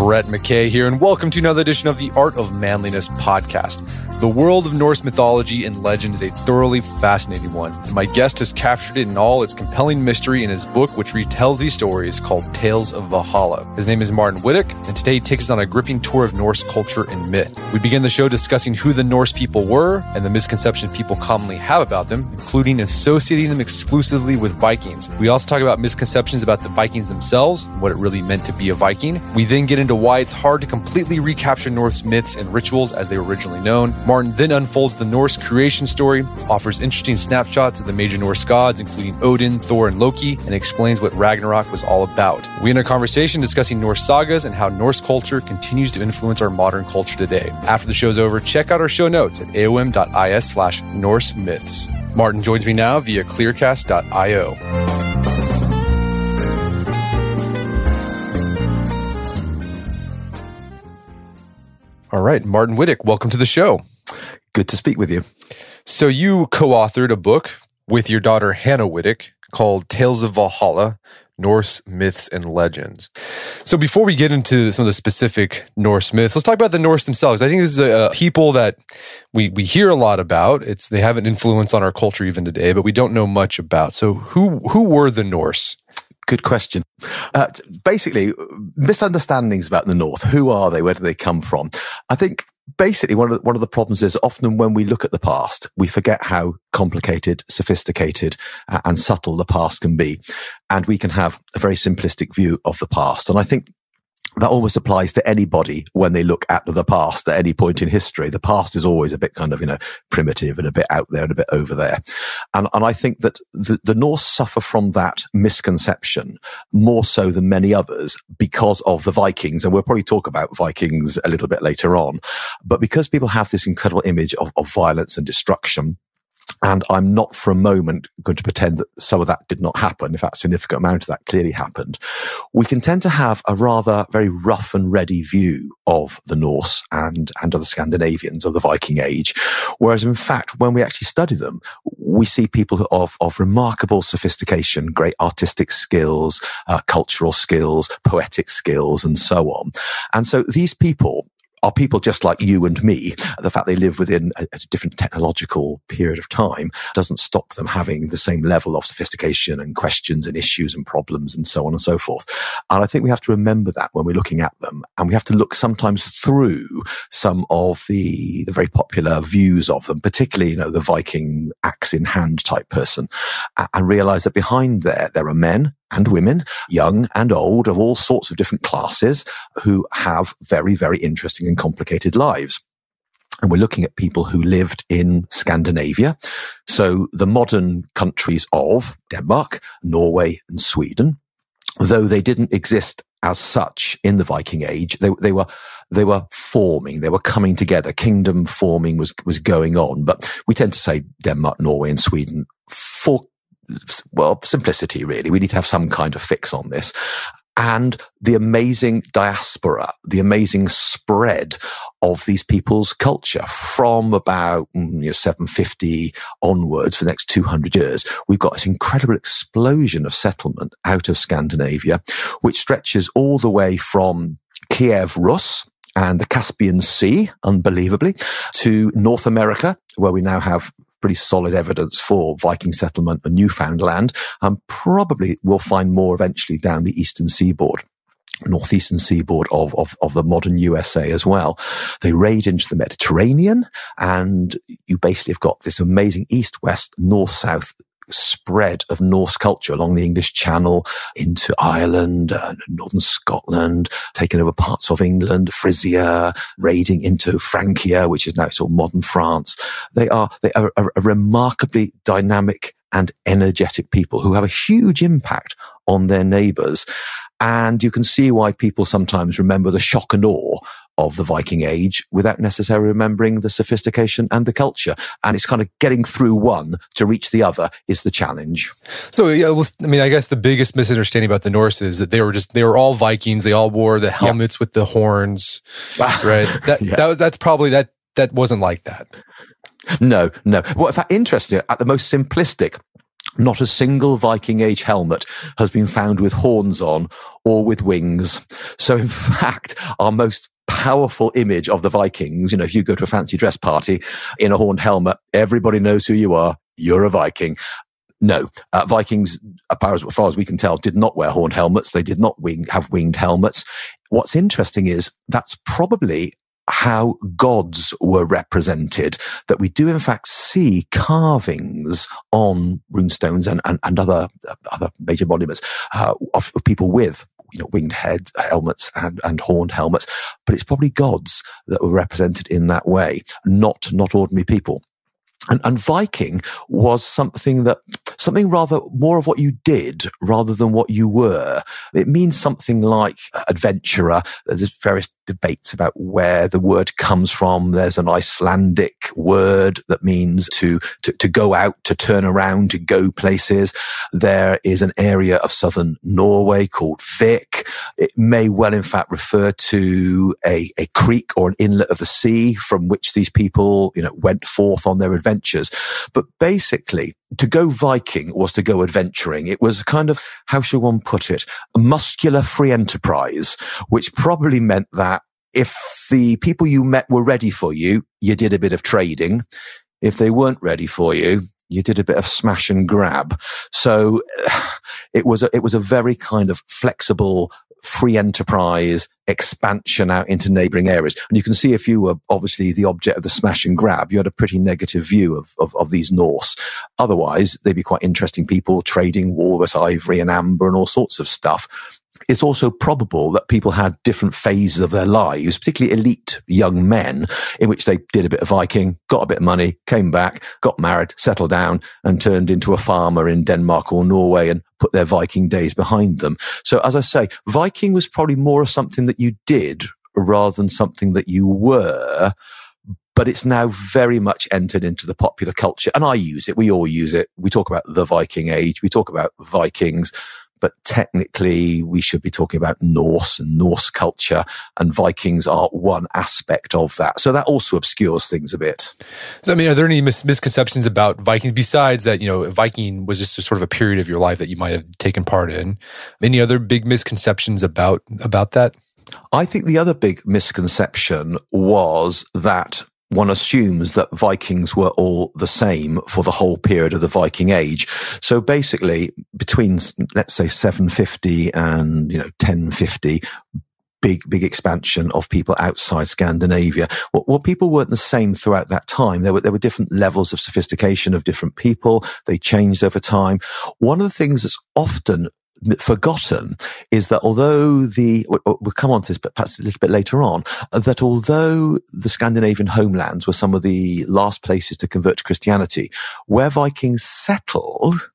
Brett McKay here, and welcome to another edition of the Art of Manliness podcast. The world of Norse mythology and legend is a thoroughly fascinating one, and my guest has captured it in all its compelling mystery in his book, which retells these stories called Tales of Valhalla. His name is Martyn Whittock, and today he takes us on a gripping tour of Norse culture and myth. We begin the show discussing who the Norse people were and the misconceptions people commonly have about them, including associating them exclusively with Vikings. We also talk about misconceptions about the Vikings themselves, what it really meant to be a Viking. We then get into why it's hard to completely recapture Norse myths and rituals as they were originally known. Martyn then unfolds the Norse creation story, offers interesting snapshots of the major Norse gods, including Odin, Thor, and Loki, and explains what Ragnarok was all about. We end a conversation discussing Norse sagas and how Norse culture continues to influence our modern culture today. After the show's over, check out our show notes at aom.is slash Norse myths. Martyn joins me now via clearcast.io. All right, Martyn Whittock, welcome to the show. Good to speak with you. So, you co authored a book with your daughter Hannah Whittock called Tales of Valhalla Norse Myths and Legends. So, before we get into some of the specific Norse myths, let's talk about the Norse themselves. I think this is a, a people that we, we hear a lot about. It's They have an influence on our culture even today, but we don't know much about. So, who, who were the Norse? Good question. Uh, basically, misunderstandings about the North. Who are they? Where do they come from? I think basically one of the, one of the problems is often when we look at the past, we forget how complicated, sophisticated, uh, and subtle the past can be, and we can have a very simplistic view of the past. And I think that almost applies to anybody when they look at the past at any point in history. The past is always a bit kind of, you know, primitive and a bit out there and a bit over there. And, and I think that the, the Norse suffer from that misconception more so than many others because of the Vikings. And we'll probably talk about Vikings a little bit later on. But because people have this incredible image of, of violence and destruction, and I'm not for a moment going to pretend that some of that did not happen. In fact, significant amount of that clearly happened. We can tend to have a rather very rough and ready view of the Norse and, and of the Scandinavians of the Viking age. Whereas in fact, when we actually study them, we see people of, of remarkable sophistication, great artistic skills, uh, cultural skills, poetic skills, and so on. And so these people are people just like you and me. The fact they live within a, a, different technological period of time doesn't stop them having the same level of sophistication and questions and issues and problems and so on and so forth. And I think we have to remember that when we're looking at them. And we have to look sometimes through some of the, the very popular views of them, particularly, you know, the Viking axe in hand type person and realize that behind there, there are men and women, young and old, of all sorts of different classes who have very, very interesting and complicated lives. And we're looking at people who lived in Scandinavia. So the modern countries of Denmark, Norway and Sweden, though they didn't exist as such in the Viking Age, they, they were they were forming, they were coming together. Kingdom forming was was going on, but we tend to say Denmark, Norway, and Sweden for well, simplicity really. We need to have some kind of fix on this. And the amazing diaspora, the amazing spread of these people's culture from about mm, you know, 750 onwards for the next 200 years. We've got this incredible explosion of settlement out of Scandinavia, which stretches all the way from Kiev Rus, and the Caspian Sea, unbelievably, to North America, where we now have pretty solid evidence for Viking settlement and Newfoundland, and probably we'll find more eventually down the eastern seaboard northeastern seaboard of, of, of the modern USA as well. They raid into the Mediterranean and you basically have got this amazing east, west, north, south spread of Norse culture along the English Channel into Ireland, uh, northern Scotland, taking over parts of England, Frisia, raiding into Francia, which is now sort of modern France. They are, they are a, a remarkably dynamic and energetic people who have a huge impact on their neighbors. And you can see why people sometimes remember the shock and awe of the Viking Age without necessarily remembering the sophistication and the culture. And it's kind of getting through one to reach the other is the challenge. So, yeah, well, I mean, I guess the biggest misunderstanding about the Norse is that they were just, they were all Vikings. They all wore the helmets yeah. with the horns, ah, right? That, yeah. that, that's probably, that, that wasn't like that. No, no. Well, in fact, interesting, at the most simplistic, not a single Viking Age helmet has been found with horns on or with wings. So in fact, our most powerful image of the Vikings, you know, if you go to a fancy dress party in a horned helmet, everybody knows who you are. You're a Viking. No, uh, Vikings, as far as we can tell, did not wear horned helmets. They did not wing, have winged helmets. What's interesting is that's probably how gods were represented, that we do in fact see carvings on runestones and, and, and other, other major monuments uh, of, of people with you know, winged head helmets and, and horned helmets, but it's probably gods that were represented in that way, not, not ordinary people. And, and, Viking was something that, something rather more of what you did rather than what you were. It means something like adventurer. There's various debates about where the word comes from. There's an Icelandic word that means to, to, to go out, to turn around, to go places. There is an area of southern Norway called Vik. It may well, in fact, refer to a, a creek or an inlet of the sea from which these people, you know, went forth on their adventures. But basically, to go Viking was to go adventuring. It was kind of, how should one put it? A muscular free enterprise, which probably meant that if the people you met were ready for you, you did a bit of trading. If they weren't ready for you, you did a bit of smash and grab. So it was a, it was a very kind of flexible free enterprise expansion out into neighboring areas. And you can see if you were obviously the object of the smash and grab, you had a pretty negative view of, of, of these Norse. Otherwise, they'd be quite interesting people trading walrus ivory and amber and all sorts of stuff it's also probable that people had different phases of their lives, particularly elite young men, in which they did a bit of Viking, got a bit of money, came back, got married, settled down, and turned into a farmer in Denmark or Norway and put their Viking days behind them. So, as I say, Viking was probably more of something that you did rather than something that you were but it's now very much entered into the popular culture. And I use it. We all use it. We talk about the Viking age. We talk about Vikings but technically we should be talking about Norse and Norse culture and Vikings are one aspect of that. So that also obscures things a bit. So, I mean, are there any mis- misconceptions about Vikings besides that, you know, Viking was just a sort of a period of your life that you might have taken part in? Any other big misconceptions about, about that? I think the other big misconception was that one assumes that Vikings were all the same for the whole period of the Viking Age. So basically, between let's say 750 and you know 1050, big big expansion of people outside Scandinavia. Well, well, people weren't the same throughout that time. There were there were different levels of sophistication of different people. They changed over time. One of the things that's often forgotten is that although the we'll come on to this but perhaps a little bit later on that although the Scandinavian homelands were some of the last places to convert to Christianity where Vikings settled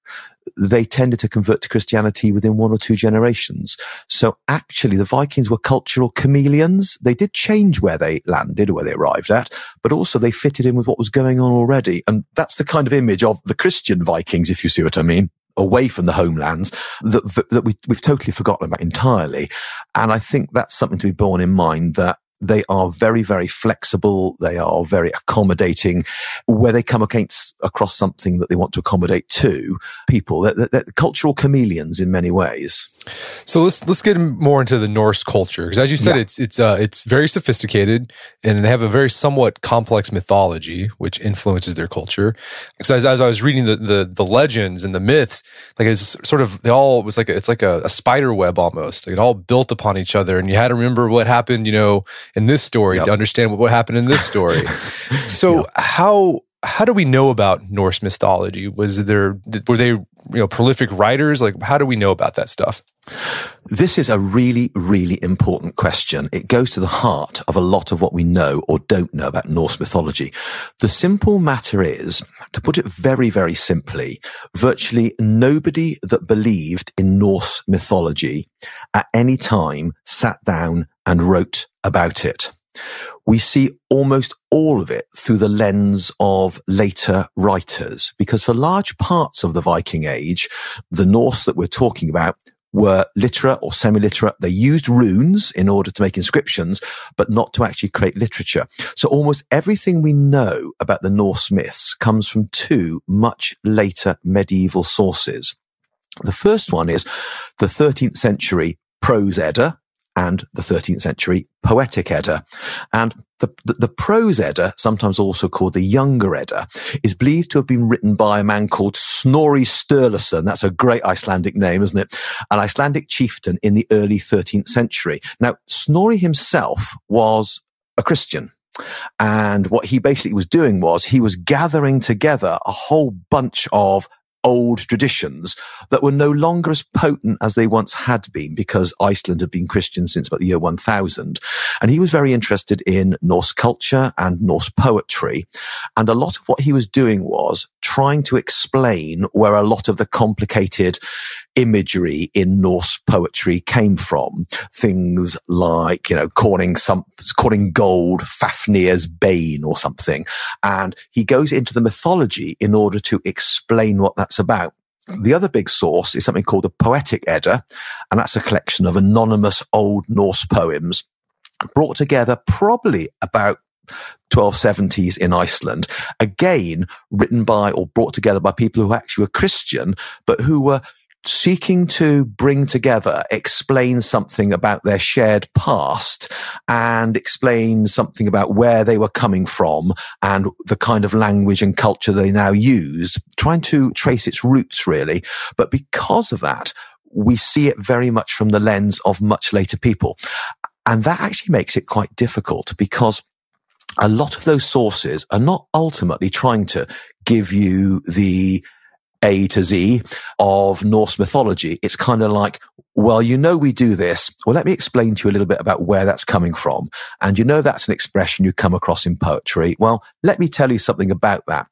they tended to convert to Christianity within one or two generations. So actually the Vikings were cultural chameleons. They did change where they landed, where they arrived at, but also they fitted in with what was going on already. And that's the kind of image of the Christian Vikings, if you see what I mean away from the homelands that, that we, we've totally forgotten about entirely. And I think that's something to be borne in mind that they are very, very flexible. They are very accommodating where they come against across something that they want to accommodate to people. They're, they're, cultural chameleons in many ways. So let's let's get more into the Norse culture because, as you said, yeah. it's it's uh, it's very sophisticated and they have a very somewhat complex mythology which influences their culture. Because as, as I was reading the, the, the legends and the myths, like it's sort of they all it was like a, it's like a, a, spider web almost. Like it all built upon each other, and you had to remember what happened, you know, in this story yep. to understand what, what happened in this story. so yep. how how do we know about Norse mythology? Was there were they you know prolific writers? Like how do we know about that stuff? This is a really, really important question. It goes to the heart of a lot of what we know or don't know about Norse mythology. The simple matter is, to put it very, very simply, virtually nobody that believed in Norse mythology at any time sat down and wrote about it we see almost all of it through the lens of later writers, because for large parts of the Viking Age, the Norse that we're talking about were literate or semi-literate. They used runes in order to make inscriptions, but not to actually create literature. So almost everything we know about the Norse myths comes from two much later medieval sources. The first one is the 13th century prose Edda, and the 13th century Poetic Edda. And the, the, the, prose Edda, sometimes also called the Younger Edda, is believed to have been written by a man called Snorri Sturluson. That's a great Icelandic name, isn't it? An Icelandic chieftain in the early 13th century. Now, Snorri himself was a Christian. And what he basically was doing was he was gathering together a whole bunch of old traditions that were no longer as potent as they once had been because Iceland had been Christian since about the year 1000. And he was very interested in Norse culture and Norse poetry. And a lot of what he was doing was trying to explain where a lot of the complicated imagery in Norse poetry came from. Things like, you know, calling some, calling gold Fafnir's bane or something. And he goes into the mythology in order to explain what that's about. The other big source is something called the Poetic Edda, and that's a collection of anonymous old Norse poems brought together probably about 1270s in Iceland, again written by or brought together by people who actually were Christian, but who were seeking to bring together, explain something about their shared past and explain something about where they were coming from and the kind of language and culture they now use, trying to trace its roots really. But because of that, we see it very much from the lens of much later people. And that actually makes it quite difficult because a lot of those sources are not ultimately trying to give you the a to Z of Norse mythology. It's kind of like, well, you know, we do this. Well, let me explain to you a little bit about where that's coming from. And you know, that's an expression you come across in poetry. Well, let me tell you something about that.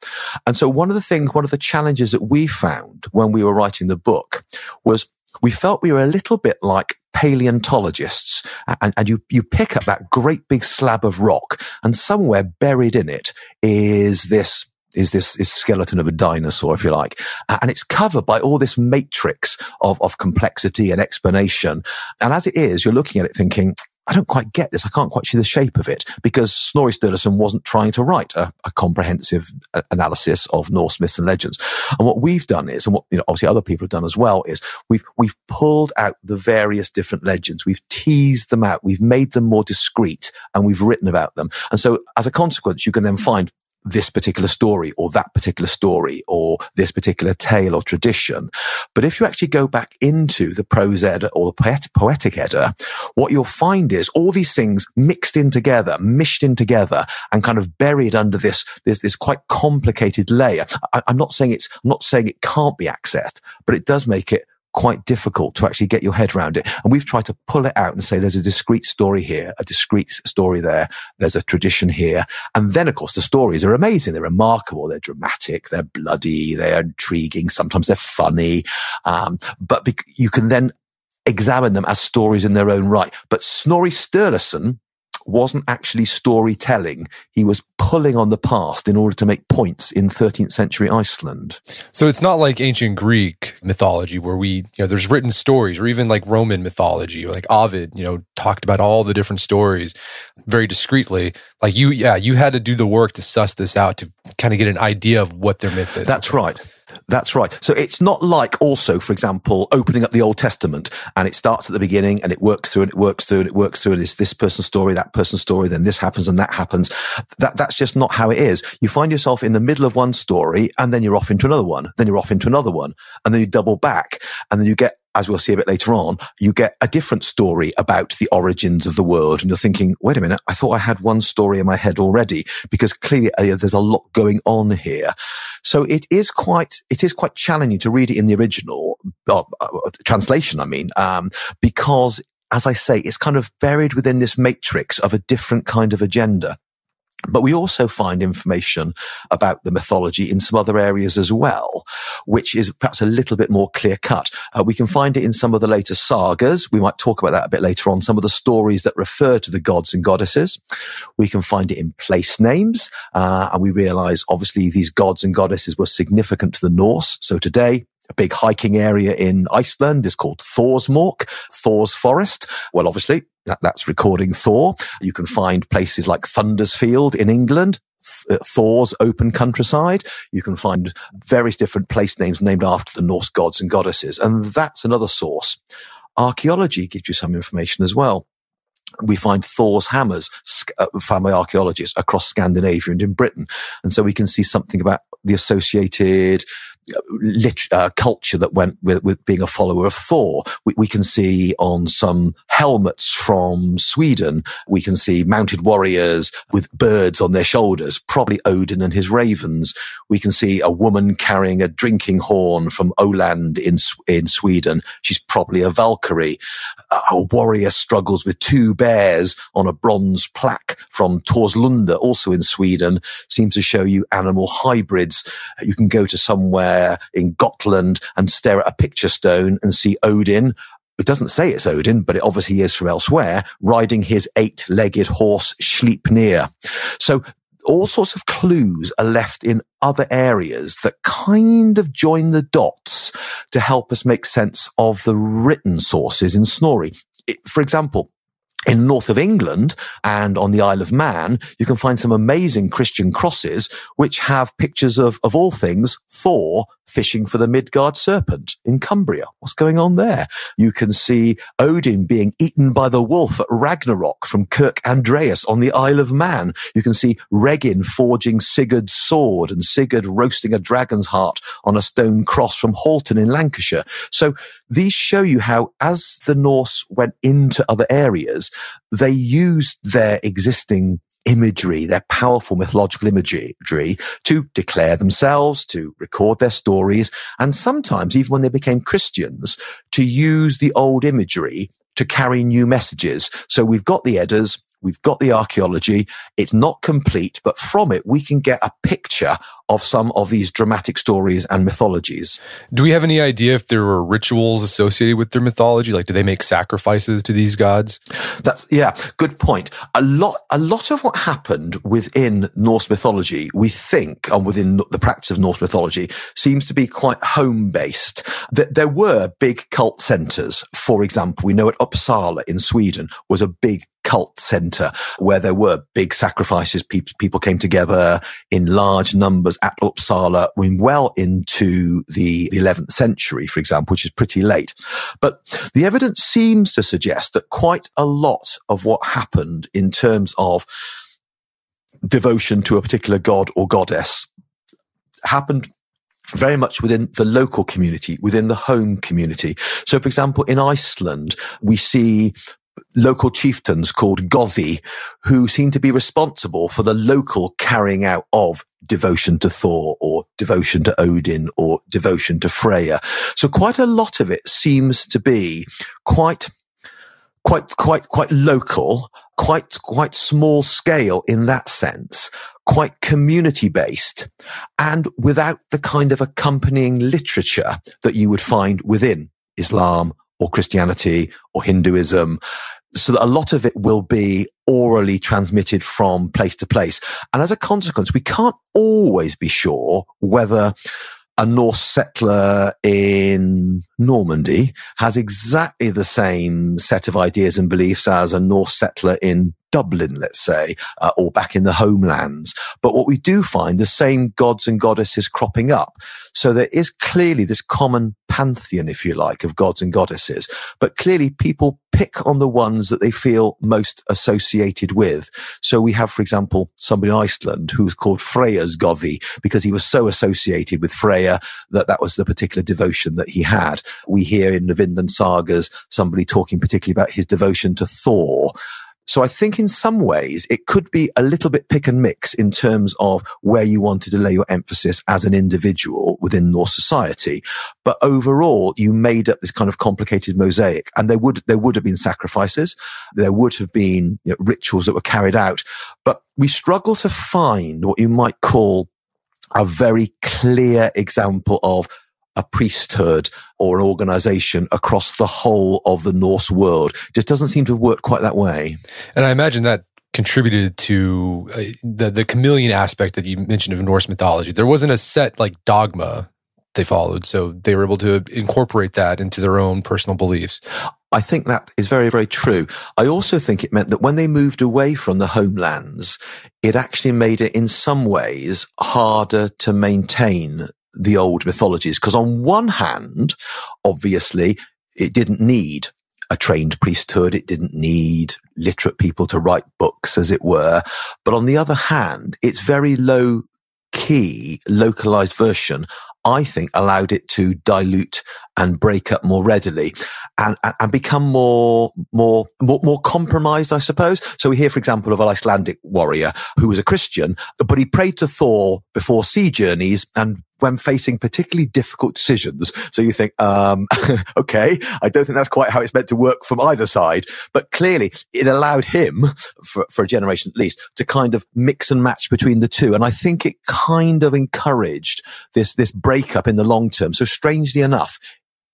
And so one of the things, one of the challenges that we found when we were writing the book was we felt we were a little bit like paleontologists and, and you, you pick up that great big slab of rock and somewhere buried in it is this is this is skeleton of a dinosaur, if you like, and it's covered by all this matrix of of complexity and explanation. And as it is, you're looking at it thinking. I don't quite get this. I can't quite see the shape of it because Snorri Sturluson wasn't trying to write a, a comprehensive uh, analysis of Norse myths and legends. And what we've done is, and what you know, obviously other people have done as well, is we've we've pulled out the various different legends. We've teased them out. We've made them more discreet, and we've written about them. And so, as a consequence, you can then find this particular story or that particular story or this particular tale or tradition. But if you actually go back into the prose Edda or the poet- poetic Edda, what you'll find is all these things mixed in together, mished in together and kind of buried under this, this, this quite complicated layer. I, I'm not saying it's, I'm not saying it can't be accessed, but it does make it quite difficult to actually get your head around it. And we've tried to pull it out and say there's a discrete story here, a discrete story there, there's a tradition here. And then, of course, the stories are amazing. They're remarkable. They're dramatic. They're bloody. They're intriguing. Sometimes they're funny. Um, but you can then examine them as stories in their own right. But Snorri Sturluson, wasn't actually storytelling. He was pulling on the past in order to make points in 13th century Iceland. So it's not like ancient Greek mythology where we, you know, there's written stories or even like Roman mythology or like Ovid, you know, talked about all the different stories very discreetly. Like you, yeah, you had to do the work to suss this out to kind of get an idea of what their myth is. That's right. That's right. So it's not like also, for example, opening up the Old Testament and it starts at the beginning and it works through and it works through and it works through and it's this person's story, that person's story, then this happens and that happens. That, that's just not how it is. You find yourself in the middle of one story and then you're off into another one. Then you're off into another one and then you double back and then you get as we'll see a bit later on, you get a different story about the origins of the world. And you're thinking, wait a minute, I thought I had one story in my head already because clearly uh, there's a lot going on here. So it is quite, it is quite challenging to read it in the original uh, uh, translation. I mean, um, because as I say, it's kind of buried within this matrix of a different kind of agenda. But we also find information about the mythology in some other areas as well, which is perhaps a little bit more clear cut. Uh, we can find it in some of the later sagas. We might talk about that a bit later on. Some of the stories that refer to the gods and goddesses. We can find it in place names. Uh, and we realize obviously these gods and goddesses were significant to the Norse. So today, a big hiking area in Iceland is called Thorsmork, Thor's Forest. Well, obviously, that, that's recording Thor. You can find places like Thundersfield in England, uh, Thor's open countryside. You can find various different place names named after the Norse gods and goddesses. And that's another source. Archaeology gives you some information as well. We find Thor's hammers uh, found by archaeologists across Scandinavia and in Britain. And so we can see something about the associated lit- uh, culture that went with, with, being a follower of Thor. We, we, can see on some helmets from Sweden, we can see mounted warriors with birds on their shoulders, probably Odin and his ravens. We can see a woman carrying a drinking horn from Oland in, in Sweden. She's probably a Valkyrie. A warrior struggles with two bears on a bronze plaque from Torslunda, also in Sweden, seems to show you animal hybrids. You can go to somewhere in Gotland and stare at a picture stone and see Odin. It doesn't say it's Odin, but it obviously is from elsewhere, riding his eight-legged horse Sleipnir. So all sorts of clues are left in other areas that kind of join the dots to help us make sense of the written sources in Snorri. It, for example, in north of England and on the Isle of Man, you can find some amazing Christian crosses, which have pictures of, of all things, Thor fishing for the Midgard serpent in Cumbria. What's going on there? You can see Odin being eaten by the wolf at Ragnarok from Kirk Andreas on the Isle of Man. You can see Regin forging Sigurd's sword and Sigurd roasting a dragon's heart on a stone cross from Halton in Lancashire. So these show you how as the Norse went into other areas, they used their existing imagery, their powerful mythological imagery to declare themselves, to record their stories, and sometimes even when they became Christians, to use the old imagery to carry new messages. So we've got the Eddas, We've got the archaeology. It's not complete, but from it, we can get a picture of some of these dramatic stories and mythologies. Do we have any idea if there were rituals associated with their mythology? Like, do they make sacrifices to these gods? That's, yeah, good point. A lot, a lot of what happened within Norse mythology, we think, and within the practice of Norse mythology, seems to be quite home based. There were big cult centers. For example, we know at Uppsala in Sweden was a big cult center where there were big sacrifices. People, people came together in large numbers at Uppsala, mean, well into the 11th century, for example, which is pretty late. But the evidence seems to suggest that quite a lot of what happened in terms of devotion to a particular god or goddess happened very much within the local community, within the home community. So, for example, in Iceland, we see local chieftains called Gothi, who seem to be responsible for the local carrying out of devotion to Thor or devotion to Odin or devotion to Freya. So quite a lot of it seems to be quite, quite, quite, quite local, quite, quite small scale in that sense, quite community based and without the kind of accompanying literature that you would find within Islam or Christianity or Hinduism. So that a lot of it will be orally transmitted from place to place. And as a consequence, we can't always be sure whether a Norse settler in Normandy has exactly the same set of ideas and beliefs as a Norse settler in Dublin, let's say, uh, or back in the homelands. But what we do find the same gods and goddesses cropping up. So there is clearly this common pantheon, if you like, of gods and goddesses. But clearly people pick on the ones that they feel most associated with. So we have, for example, somebody in Iceland who's called Freyja's Gothi because he was so associated with Freya that that was the particular devotion that he had. We hear in the Vinland sagas somebody talking particularly about his devotion to Thor. So I think in some ways it could be a little bit pick and mix in terms of where you wanted to lay your emphasis as an individual within Norse society. But overall, you made up this kind of complicated mosaic and there would, there would have been sacrifices. There would have been you know, rituals that were carried out, but we struggle to find what you might call a very clear example of a priesthood or an organization across the whole of the Norse world. Just doesn't seem to have worked quite that way. And I imagine that contributed to uh, the the chameleon aspect that you mentioned of Norse mythology. There wasn't a set like dogma they followed, so they were able to incorporate that into their own personal beliefs. I think that is very, very true. I also think it meant that when they moved away from the homelands, it actually made it in some ways harder to maintain the old mythologies. Because on one hand, obviously, it didn't need a trained priesthood. It didn't need literate people to write books, as it were. But on the other hand, its very low key localized version, I think allowed it to dilute and break up more readily and, and become more, more, more, more compromised, I suppose. So we hear, for example, of an Icelandic warrior who was a Christian, but he prayed to Thor before sea journeys and when facing particularly difficult decisions. So you think, um, okay, I don't think that's quite how it's meant to work from either side. But clearly it allowed him, for, for a generation at least, to kind of mix and match between the two. And I think it kind of encouraged this, this breakup in the long term. So strangely enough,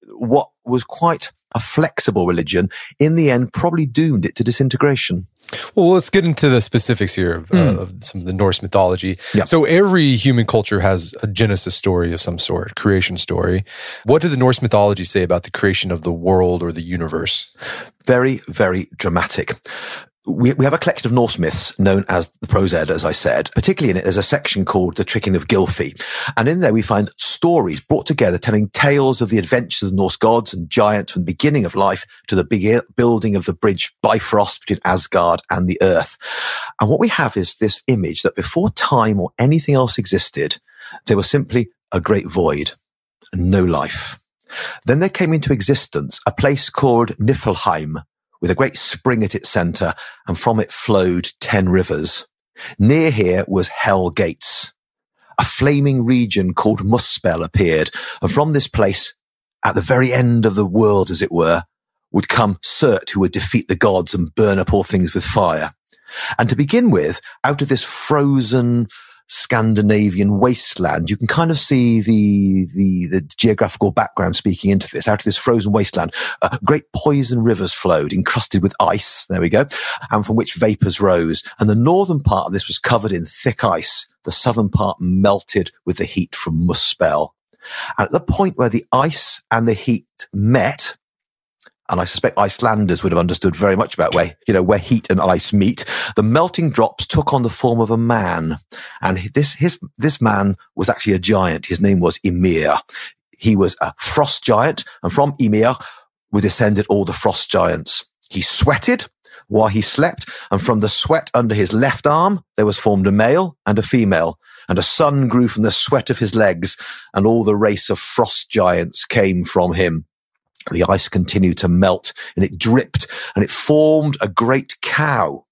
what was quite a flexible religion in the end probably doomed it to disintegration. Well, let's get into the specifics here of, mm. uh, of some of the Norse mythology. Yep. So, every human culture has a Genesis story of some sort, creation story. What did the Norse mythology say about the creation of the world or the universe? Very, very dramatic we, we have a collection of Norse myths known as the Prose Edda, as I said. Particularly in it, there's a section called The Tricking of Gylfi. And in there, we find stories brought together telling tales of the adventures of the Norse gods and giants from the beginning of life to the building of the bridge Bifrost between Asgard and the earth. And what we have is this image that before time or anything else existed, there was simply a great void no life. Then there came into existence a place called Niflheim, with a great spring at its center, and from it flowed ten rivers. Near here was Hell Gates. A flaming region called Muspel appeared, and from this place, at the very end of the world, as it were, would come Surt, who would defeat the gods and burn up all things with fire. And to begin with, out of this frozen, Scandinavian wasteland. You can kind of see the, the, the geographical background speaking into this. Out of this frozen wasteland, uh, great poison rivers flowed, encrusted with ice. There we go. And from which vapors rose. And the northern part of this was covered in thick ice. The southern part melted with the heat from Muspel. And at the point where the ice and the heat met, and I suspect Icelanders would have understood very much about where, you know, where heat and ice meet. The melting drops took on the form of a man. And this, his, this man was actually a giant. His name was Ymir. He was a frost giant and from Ymir were descended all the frost giants. He sweated while he slept and from the sweat under his left arm, there was formed a male and a female and a son grew from the sweat of his legs and all the race of frost giants came from him the ice continued to melt and it dripped and it formed a great cow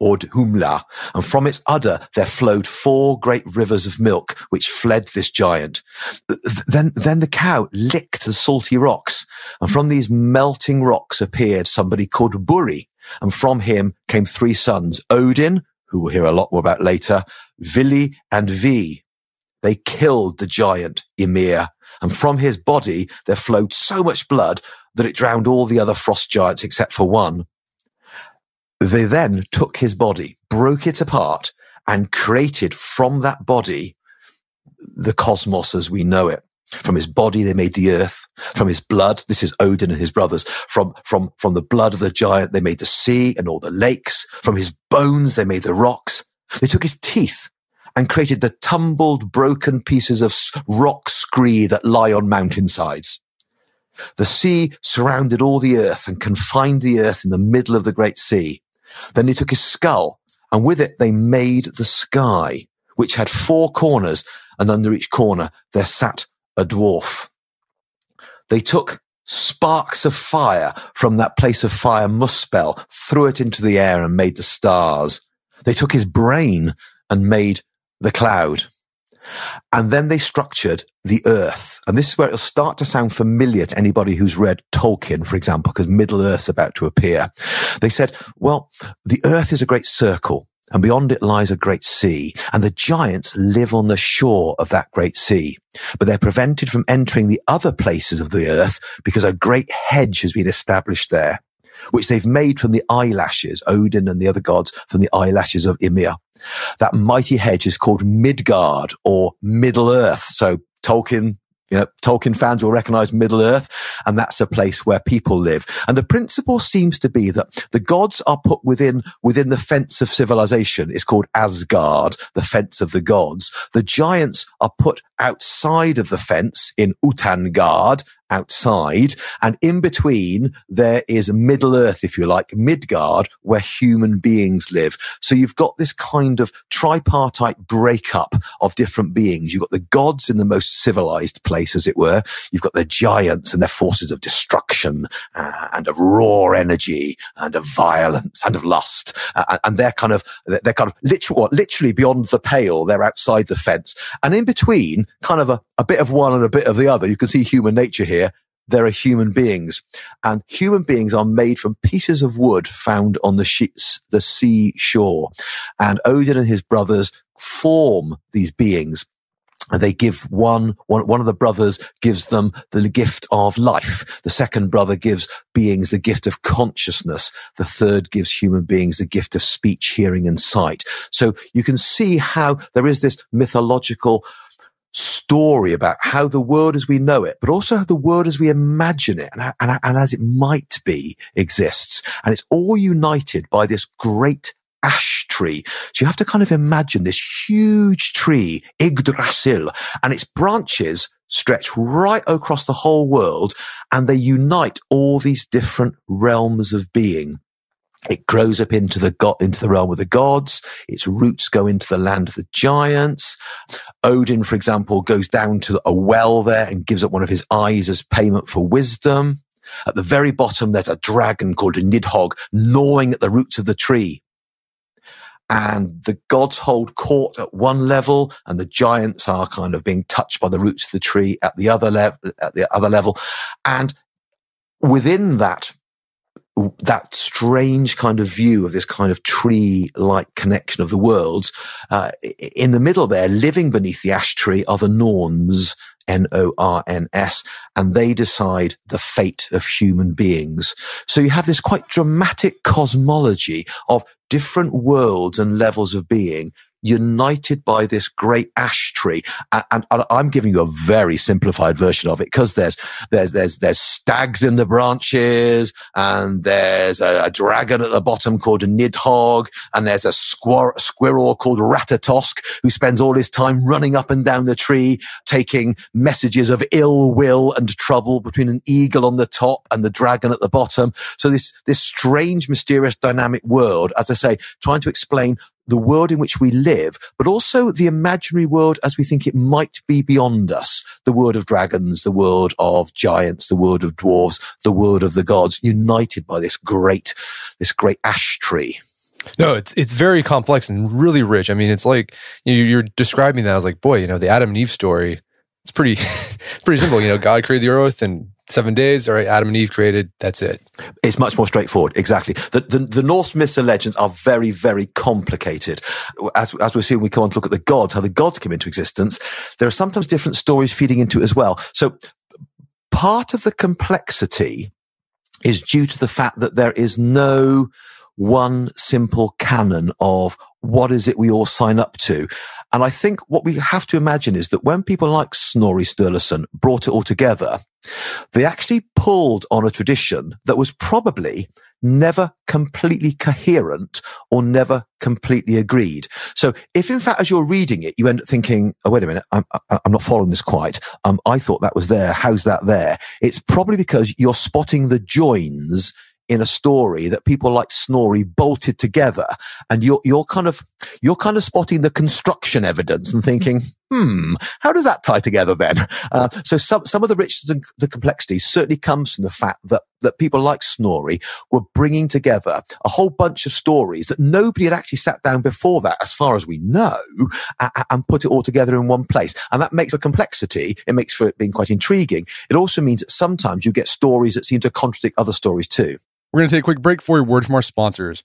Humla, and from its udder there flowed four great rivers of milk, which fled this giant. Then, then the cow licked the salty rocks, and from these melting rocks appeared somebody called Buri, and from him came three sons, Odin, who we'll hear a lot more about later, Vili and Vi. They killed the giant Ymir and from his body there flowed so much blood that it drowned all the other frost giants except for one. They then took his body, broke it apart, and created from that body the cosmos as we know it. From his body, they made the earth. From his blood, this is Odin and his brothers. From, from, from the blood of the giant, they made the sea and all the lakes. From his bones, they made the rocks. They took his teeth and created the tumbled, broken pieces of rock scree that lie on mountainsides. The sea surrounded all the earth and confined the earth in the middle of the great sea. Then they took his skull and with it they made the sky, which had four corners and under each corner there sat a dwarf. They took sparks of fire from that place of fire Muspel, threw it into the air and made the stars. They took his brain and made the cloud. And then they structured the earth. And this is where it'll start to sound familiar to anybody who's read Tolkien, for example, because Middle Earth's about to appear. They said, well, the earth is a great circle and beyond it lies a great sea, and the giants live on the shore of that great sea. But they're prevented from entering the other places of the earth because a great hedge has been established there, which they've made from the eyelashes, Odin and the other gods, from the eyelashes of Ymir. That mighty hedge is called Midgard or Middle Earth. So Tolkien you know, Tolkien fans will recognize Middle Earth, and that's a place where people live. And the principle seems to be that the gods are put within, within the fence of civilization. It's called Asgard, the fence of the gods. The giants are put outside of the fence in Utangard, outside. And in between, there is Middle Earth, if you like, Midgard, where human beings live. So you've got this kind of tripartite breakup of different beings. You've got the gods in the most civilized place, as it were. You've got the giants and their forces of destruction uh, and of raw energy and of violence and of lust. Uh, and they're kind of, they're kind of literally, literally beyond the pale. They're outside the fence. And in between, kind of a, a bit of one and a bit of the other, you can see human nature here there are human beings and human beings are made from pieces of wood found on the, she- the sea shore. And Odin and his brothers form these beings and they give one, one, one of the brothers gives them the gift of life. The second brother gives beings the gift of consciousness. The third gives human beings the gift of speech, hearing and sight. So you can see how there is this mythological story about how the world as we know it, but also how the world as we imagine it and, and, and as it might be exists. And it's all united by this great ash tree. So you have to kind of imagine this huge tree, Yggdrasil, and its branches stretch right across the whole world and they unite all these different realms of being. It grows up into the god, into the realm of the gods. Its roots go into the land of the giants. Odin, for example, goes down to a well there and gives up one of his eyes as payment for wisdom. At the very bottom, there's a dragon called a Nidhogg gnawing at the roots of the tree. And the gods hold court at one level and the giants are kind of being touched by the roots of the tree at the other level, at the other level. And within that that strange kind of view of this kind of tree-like connection of the worlds. Uh, in the middle there, living beneath the ash tree are the Norns, N-O-R-N-S, and they decide the fate of human beings. So you have this quite dramatic cosmology of different worlds and levels of being united by this great ash tree. And, and, I'm giving you a very simplified version of it because there's, there's, there's, there's stags in the branches and there's a, a dragon at the bottom called a Nidhogg and there's a squir- squirrel called Ratatosk who spends all his time running up and down the tree, taking messages of ill will and trouble between an eagle on the top and the dragon at the bottom. So this, this strange, mysterious, dynamic world, as I say, trying to explain the world in which we live, but also the imaginary world as we think it might be beyond us. The world of dragons, the world of giants, the world of dwarves, the world of the gods, united by this great, this great ash tree. No, it's it's very complex and really rich. I mean, it's like you you're describing that. I was like, boy, you know, the Adam and Eve story. It's pretty, pretty simple. You know, God created the earth and seven days. All right, Adam and Eve created. That's it. It's much more straightforward. Exactly. The, the, the Norse myths and legends are very, very complicated. As, as we'll see when we come on to look at the gods, how the gods came into existence, there are sometimes different stories feeding into it as well. So part of the complexity is due to the fact that there is no one simple canon of what is it we all sign up to. And I think what we have to imagine is that when people like Snorri Sturluson brought it all together, they actually pulled on a tradition that was probably never completely coherent or never completely agreed. So if in fact, as you're reading it, you end up thinking, oh, wait a minute, I'm, I'm not following this quite. Um, I thought that was there. How's that there? It's probably because you're spotting the joins in a story that people like Snorri bolted together. And you're, you're kind of, you're kind of spotting the construction evidence and thinking, hmm, how does that tie together then? Uh, so some, some of the richness and the complexity certainly comes from the fact that, that people like Snorri were bringing together a whole bunch of stories that nobody had actually sat down before that, as far as we know, and, and put it all together in one place. And that makes a complexity. It makes for it being quite intriguing. It also means that sometimes you get stories that seem to contradict other stories too. We're going to take a quick break for a word from our sponsors.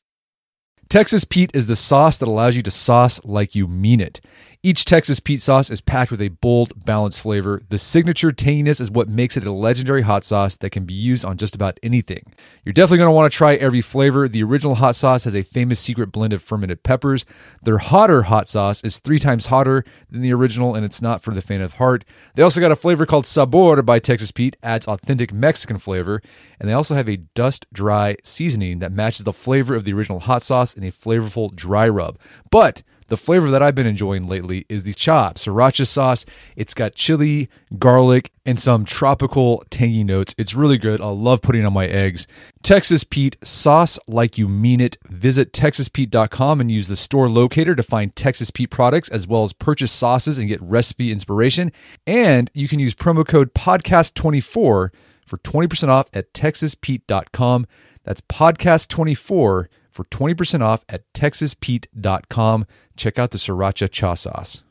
Texas Pete is the sauce that allows you to sauce like you mean it. Each Texas Pete sauce is packed with a bold, balanced flavor. The signature tanginess is what makes it a legendary hot sauce that can be used on just about anything. You're definitely going to want to try every flavor. The original hot sauce has a famous secret blend of fermented peppers. Their hotter hot sauce is three times hotter than the original, and it's not for the faint of heart. They also got a flavor called Sabor by Texas Pete, adds authentic Mexican flavor, and they also have a dust dry seasoning that matches the flavor of the original hot sauce in a flavorful dry rub. But the flavor that I've been enjoying lately is the chop sriracha sauce. It's got chili, garlic, and some tropical tangy notes. It's really good. I love putting on my eggs. Texas Pete sauce like you mean it. Visit texaspete.com and use the store locator to find Texas Pete products as well as purchase sauces and get recipe inspiration. And you can use promo code podcast24 for 20% off at texaspete.com. That's podcast24 for 20% off at texaspete.com. Check out the Sriracha Cha Sauce.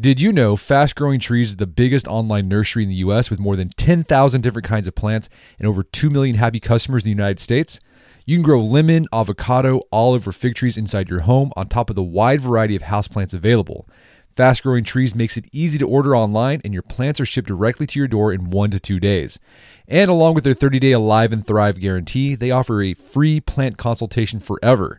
Did you know Fast Growing Trees is the biggest online nursery in the US with more than 10,000 different kinds of plants and over 2 million happy customers in the United States? You can grow lemon, avocado, olive, or fig trees inside your home on top of the wide variety of houseplants available. Fast Growing Trees makes it easy to order online, and your plants are shipped directly to your door in one to two days. And along with their 30 day Alive and Thrive guarantee, they offer a free plant consultation forever.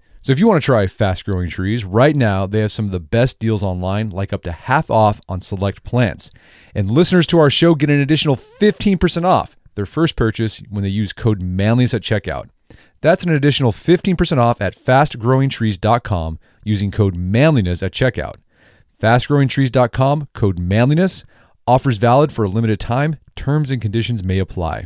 So if you want to try fast growing trees, right now they have some of the best deals online, like up to half off on select plants. And listeners to our show get an additional 15% off their first purchase when they use code manliness at checkout. That's an additional 15% off at fastgrowingtrees.com using code manliness at checkout. Fastgrowingtrees.com, code manliness. Offers valid for a limited time. Terms and conditions may apply.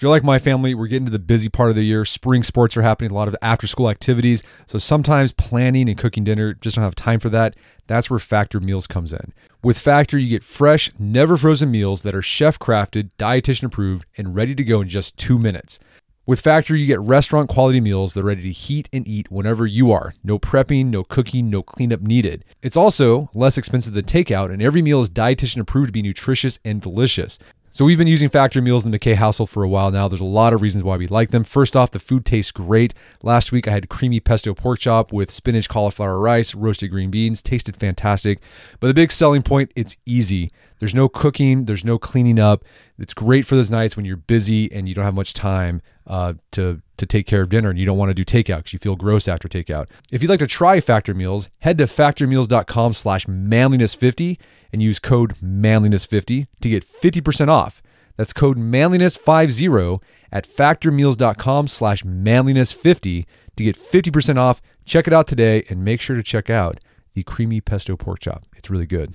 If you're like my family, we're getting to the busy part of the year. Spring sports are happening, a lot of after school activities. So sometimes planning and cooking dinner just don't have time for that. That's where Factor Meals comes in. With Factor, you get fresh, never frozen meals that are chef crafted, dietitian approved, and ready to go in just two minutes. With Factor, you get restaurant quality meals that are ready to heat and eat whenever you are. No prepping, no cooking, no cleanup needed. It's also less expensive than takeout, and every meal is dietitian approved to be nutritious and delicious. So we've been using Factor Meals in the McKay household for a while now. There's a lot of reasons why we like them. First off, the food tastes great. Last week I had creamy pesto pork chop with spinach, cauliflower rice, roasted green beans. Tasted fantastic. But the big selling point, it's easy. There's no cooking, there's no cleaning up. It's great for those nights when you're busy and you don't have much time uh, to to take care of dinner and you don't want to do takeout because you feel gross after takeout. If you'd like to try Factor Meals, head to factormeals.com slash manliness50 and use code manliness50 to get 50% off. That's code manliness50 at factormeals.com slash manliness50 to get 50% off. Check it out today and make sure to check out the creamy pesto pork chop. It's really good.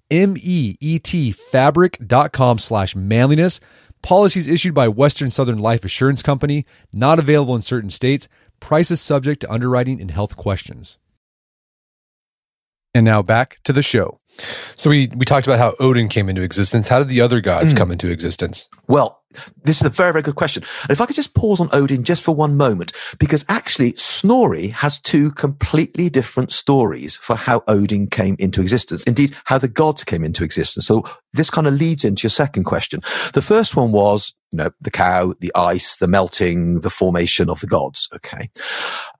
M-E-E-T fabric.com slash manliness. Policies issued by Western Southern Life Assurance Company, not available in certain states. Prices subject to underwriting and health questions. And now back to the show. So we we talked about how Odin came into existence. How did the other gods mm. come into existence? Well, this is a very, very good question. And if I could just pause on Odin just for one moment, because actually Snorri has two completely different stories for how Odin came into existence. Indeed, how the gods came into existence. So this kind of leads into your second question. The first one was, you know, the cow, the ice, the melting, the formation of the gods. Okay.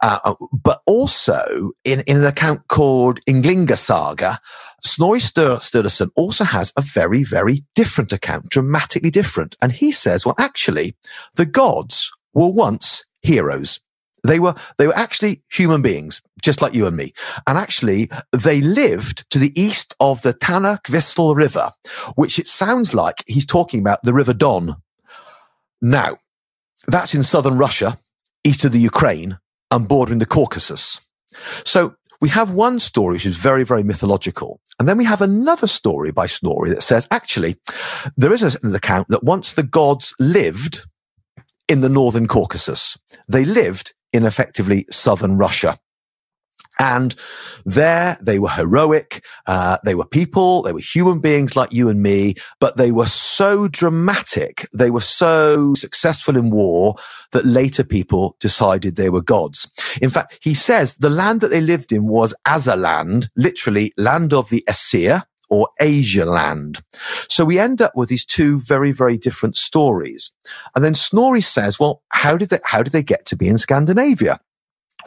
Uh, but also in, in an account called Ynglinga Saga, Snorri Sturluson also has a very, very different account, dramatically different. And he says, well, actually, the gods were once heroes. They were, they were actually human beings, just like you and me. And actually, they lived to the east of the Tanakvisl River, which it sounds like he's talking about the River Don. Now, that's in southern Russia, east of the Ukraine and bordering the Caucasus. So we have one story which is very, very mythological. And then we have another story by Snorri that says, actually, there is an account that once the gods lived in the northern Caucasus, they lived in effectively southern Russia. And there they were heroic. Uh, they were people. They were human beings like you and me, but they were so dramatic. They were so successful in war that later people decided they were gods. In fact, he says the land that they lived in was Asaland, literally land of the Aesir or Asia land. So we end up with these two very, very different stories. And then Snorri says, well, how did they, how did they get to be in Scandinavia?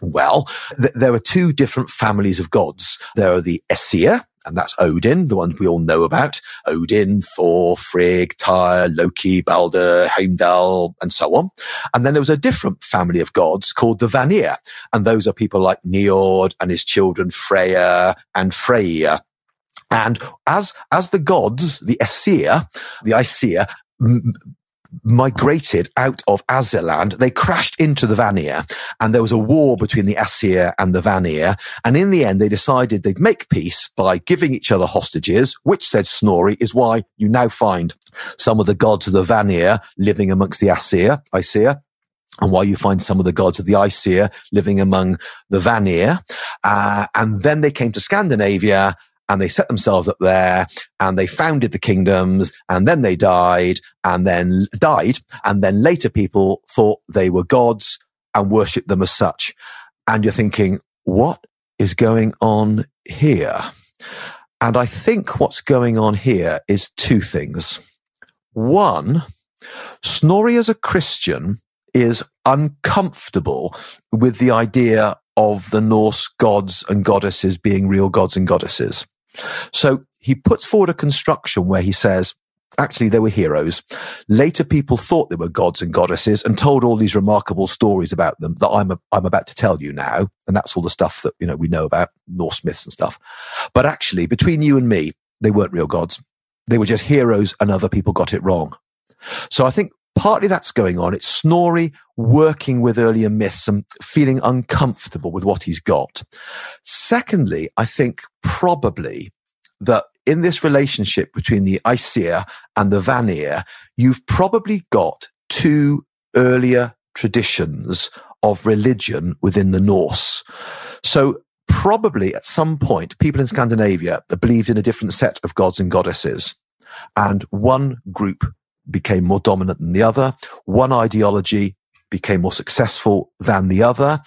Well, th- there are two different families of gods. There are the Aesir, and that's Odin, the one we all know about. Odin, Thor, Frigg, Tyr, Loki, Balder, Heimdall, and so on. And then there was a different family of gods called the Vanir. And those are people like Njord and his children Freyr and Freyja. And as, as the gods, the Aesir, the Aesir, migrated out of Asaland. They crashed into the Vanir and there was a war between the Aesir and the Vanir. And in the end, they decided they'd make peace by giving each other hostages, which said Snorri is why you now find some of the gods of the Vanir living amongst the Aesir, Aesir and why you find some of the gods of the Aesir living among the Vanir. Uh, and then they came to Scandinavia and they set themselves up there and they founded the kingdoms and then they died and then died. And then later people thought they were gods and worshipped them as such. And you're thinking, what is going on here? And I think what's going on here is two things. One, Snorri as a Christian is uncomfortable with the idea of the Norse gods and goddesses being real gods and goddesses. So he puts forward a construction where he says, actually they were heroes. Later people thought they were gods and goddesses and told all these remarkable stories about them that I'm, I'm about to tell you now. And that's all the stuff that, you know, we know about Norse myths and stuff. But actually between you and me, they weren't real gods. They were just heroes and other people got it wrong. So I think partly that's going on. It's Snorri working with earlier myths and feeling uncomfortable with what he's got. Secondly, I think probably that in this relationship between the Aesir and the Vanir, you've probably got two earlier traditions of religion within the Norse. So probably at some point, people in Scandinavia believed in a different set of gods and goddesses. And one group became more dominant than the other. One ideology became more successful than the other.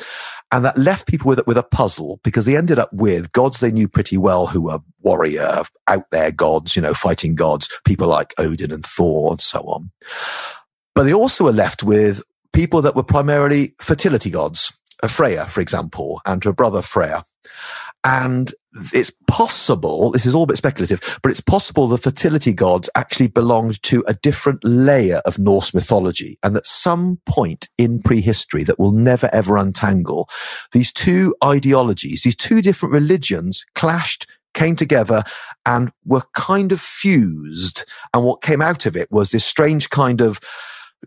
And that left people with, with a puzzle because they ended up with gods they knew pretty well who were warrior, out there gods, you know, fighting gods, people like Odin and Thor and so on. But they also were left with people that were primarily fertility gods, Freya, for example, and her brother Freyr. And it's possible, this is all a bit speculative, but it's possible the fertility gods actually belonged to a different layer of Norse mythology. And at some point in prehistory that will never ever untangle, these two ideologies, these two different religions clashed, came together and were kind of fused. And what came out of it was this strange kind of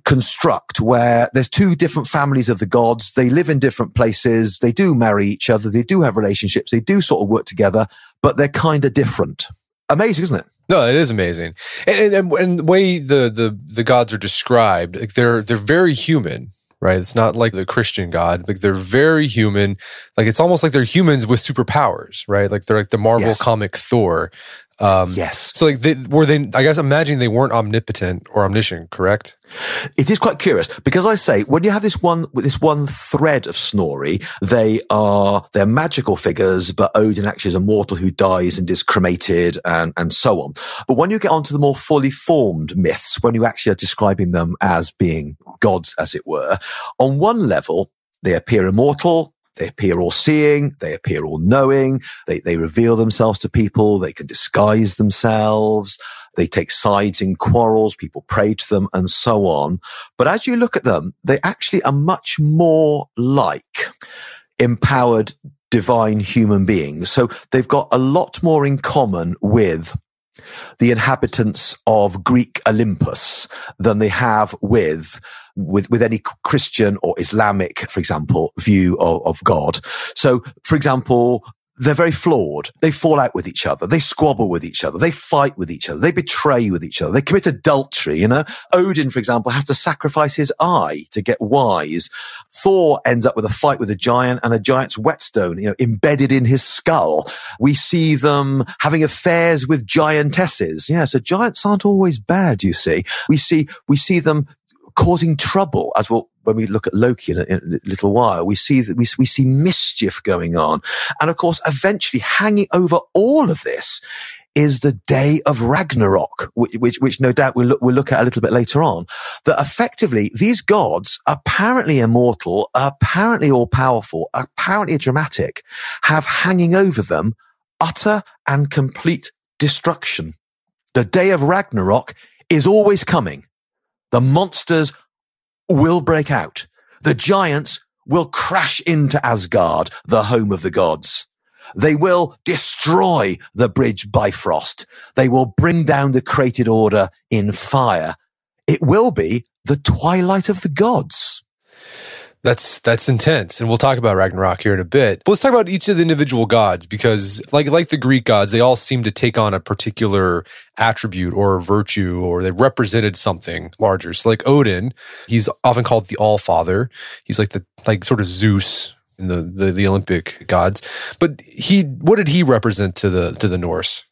construct where there's two different families of the gods. They live in different places. They do marry each other. They do have relationships. They do sort of work together, but they're kind of different. Amazing, isn't it? No, it is amazing, and, and, and the way the, the the gods are described, like they're they're very human, right? It's not like the Christian God. Like they're very human. Like it's almost like they're humans with superpowers, right? Like they're like the Marvel yes. comic Thor. Um, yes. So like, they, were they? I guess imagining they weren't omnipotent or omniscient, correct? It is quite curious because I say when you have this one this one thread of Snorri, they are they're magical figures, but Odin actually is a mortal who dies and is cremated and and so on. But when you get onto the more fully formed myths, when you actually are describing them as being gods, as it were, on one level they appear immortal, they appear all seeing. They appear all knowing. They, they reveal themselves to people. They can disguise themselves. They take sides in quarrels. People pray to them and so on. But as you look at them, they actually are much more like empowered divine human beings. So they've got a lot more in common with the inhabitants of Greek Olympus than they have with with, with any Christian or Islamic, for example, view of, of God. So, for example, they're very flawed. They fall out with each other. They squabble with each other. They fight with each other. They betray with each other. They commit adultery. You know, Odin, for example, has to sacrifice his eye to get wise. Thor ends up with a fight with a giant and a giant's whetstone, you know, embedded in his skull. We see them having affairs with giantesses. Yeah. So giants aren't always bad, you see. We see, we see them causing trouble as well when we look at Loki in a, in a, little while, we see that we, we see mischief going on. And of course, eventually hanging over all of this is the day of Ragnarok, which, which, which no doubt we'll look, we'll look at a little bit later on. That effectively these gods, apparently immortal, apparently all powerful, apparently dramatic, have hanging over them utter and complete destruction. The day of Ragnarok is always coming. The monsters will break out. The giants will crash into Asgard, the home of the gods. They will destroy the bridge Bifrost. They will bring down the created order in fire. It will be the twilight of the gods. That's that's intense, and we'll talk about Ragnarok here in a bit. But let's talk about each of the individual gods because, like like the Greek gods, they all seem to take on a particular attribute or virtue, or they represented something larger. So, like Odin, he's often called the All Father. He's like the like sort of Zeus in the, the the Olympic gods. But he, what did he represent to the to the Norse?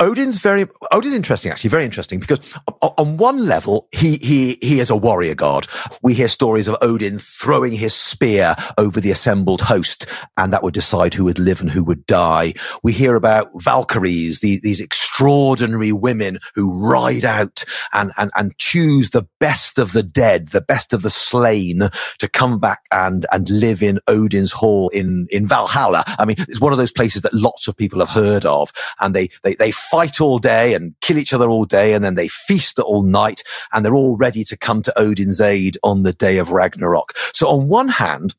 Odin's very Odin's interesting actually, very interesting because on one level he he he is a warrior god. We hear stories of Odin throwing his spear over the assembled host, and that would decide who would live and who would die. We hear about Valkyries, the, these extraordinary women who ride out and and and choose the best of the dead, the best of the slain, to come back and and live in Odin's hall in in Valhalla. I mean, it's one of those places that lots of people have heard of, and they they they fight all day and kill each other all day, and then they feast all night, and they're all ready to come to Odin's aid on the day of Ragnarok. So on one hand,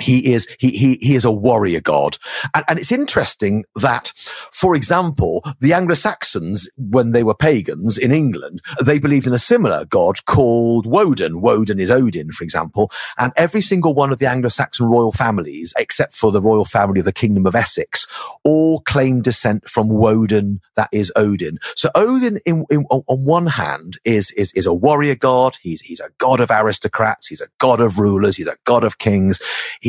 he is he he he is a warrior god. And, and it's interesting that for example the anglo-saxons when they were pagans in england they believed in a similar god called woden. Woden is odin for example. And every single one of the anglo-saxon royal families except for the royal family of the kingdom of essex all claim descent from woden that is odin. So odin in, in, on one hand is is is a warrior god. He's he's a god of aristocrats. He's a god of rulers. He's a god of kings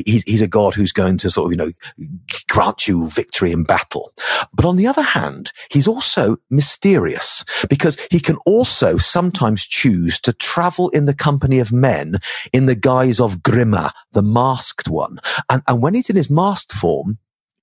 he's, he's a God who's going to sort of, you know, grant you victory in battle. But on the other hand, he's also mysterious because he can also sometimes choose to travel in the company of men in the guise of Grima, the masked one. And, and when he's in his masked form,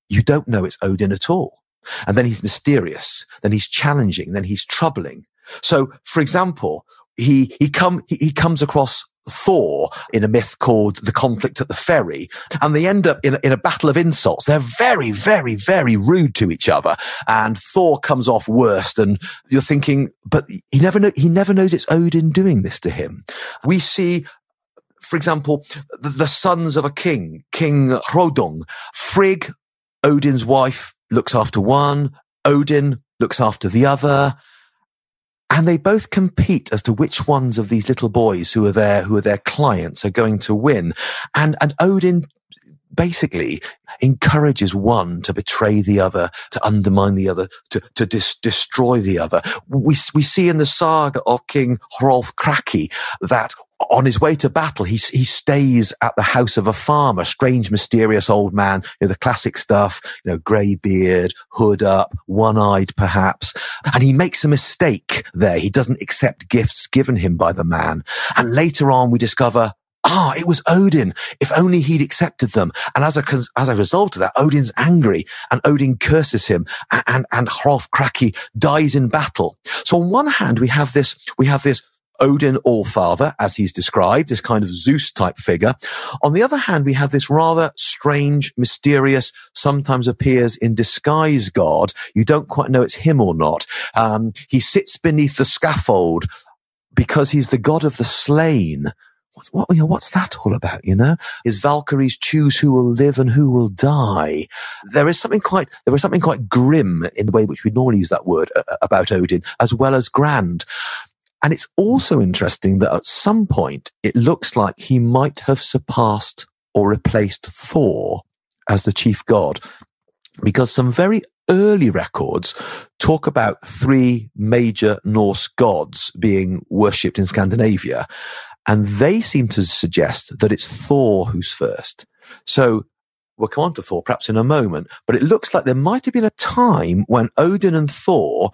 you don't know it's Odin at all. And then he's mysterious. Then he's challenging. Then he's troubling. So, for example, he, he come, he, he comes across Thor in a myth called The Conflict at the Ferry. And they end up in, a- in a battle of insults. They're very, very, very rude to each other. And Thor comes off worst. And you're thinking, but he never know, he never knows it's Odin doing this to him. We see for example, the, the sons of a king, King Hrodung, Frigg, Odin's wife, looks after one, Odin looks after the other. And they both compete as to which ones of these little boys who are their, who are their clients are going to win. And, and Odin basically encourages one to betray the other, to undermine the other, to, to dis- destroy the other. We, we see in the saga of King Hrolf Kraki that on his way to battle, he, he stays at the house of a farmer, strange, mysterious old man, you know, the classic stuff, you know, grey beard, hood up, one-eyed perhaps. And he makes a mistake there. He doesn't accept gifts given him by the man. And later on, we discover Ah, it was Odin. If only he'd accepted them. And as a, as a result of that, Odin's angry and Odin curses him and, and, and Hrolf Kraki dies in battle. So on one hand, we have this, we have this Odin Allfather, as he's described, this kind of Zeus type figure. On the other hand, we have this rather strange, mysterious, sometimes appears in disguise God. You don't quite know it's him or not. Um, he sits beneath the scaffold because he's the God of the slain what's, what, you know, what's that all about? You know, is Valkyries choose who will live and who will die? There is something quite, there is something quite grim in the way which we normally use that word uh, about Odin, as well as grand. And it's also interesting that at some point it looks like he might have surpassed or replaced Thor as the chief god because some very early records talk about three major Norse gods being worshipped in Scandinavia. And they seem to suggest that it's Thor who's first. So we'll come on to Thor perhaps in a moment, but it looks like there might have been a time when Odin and Thor,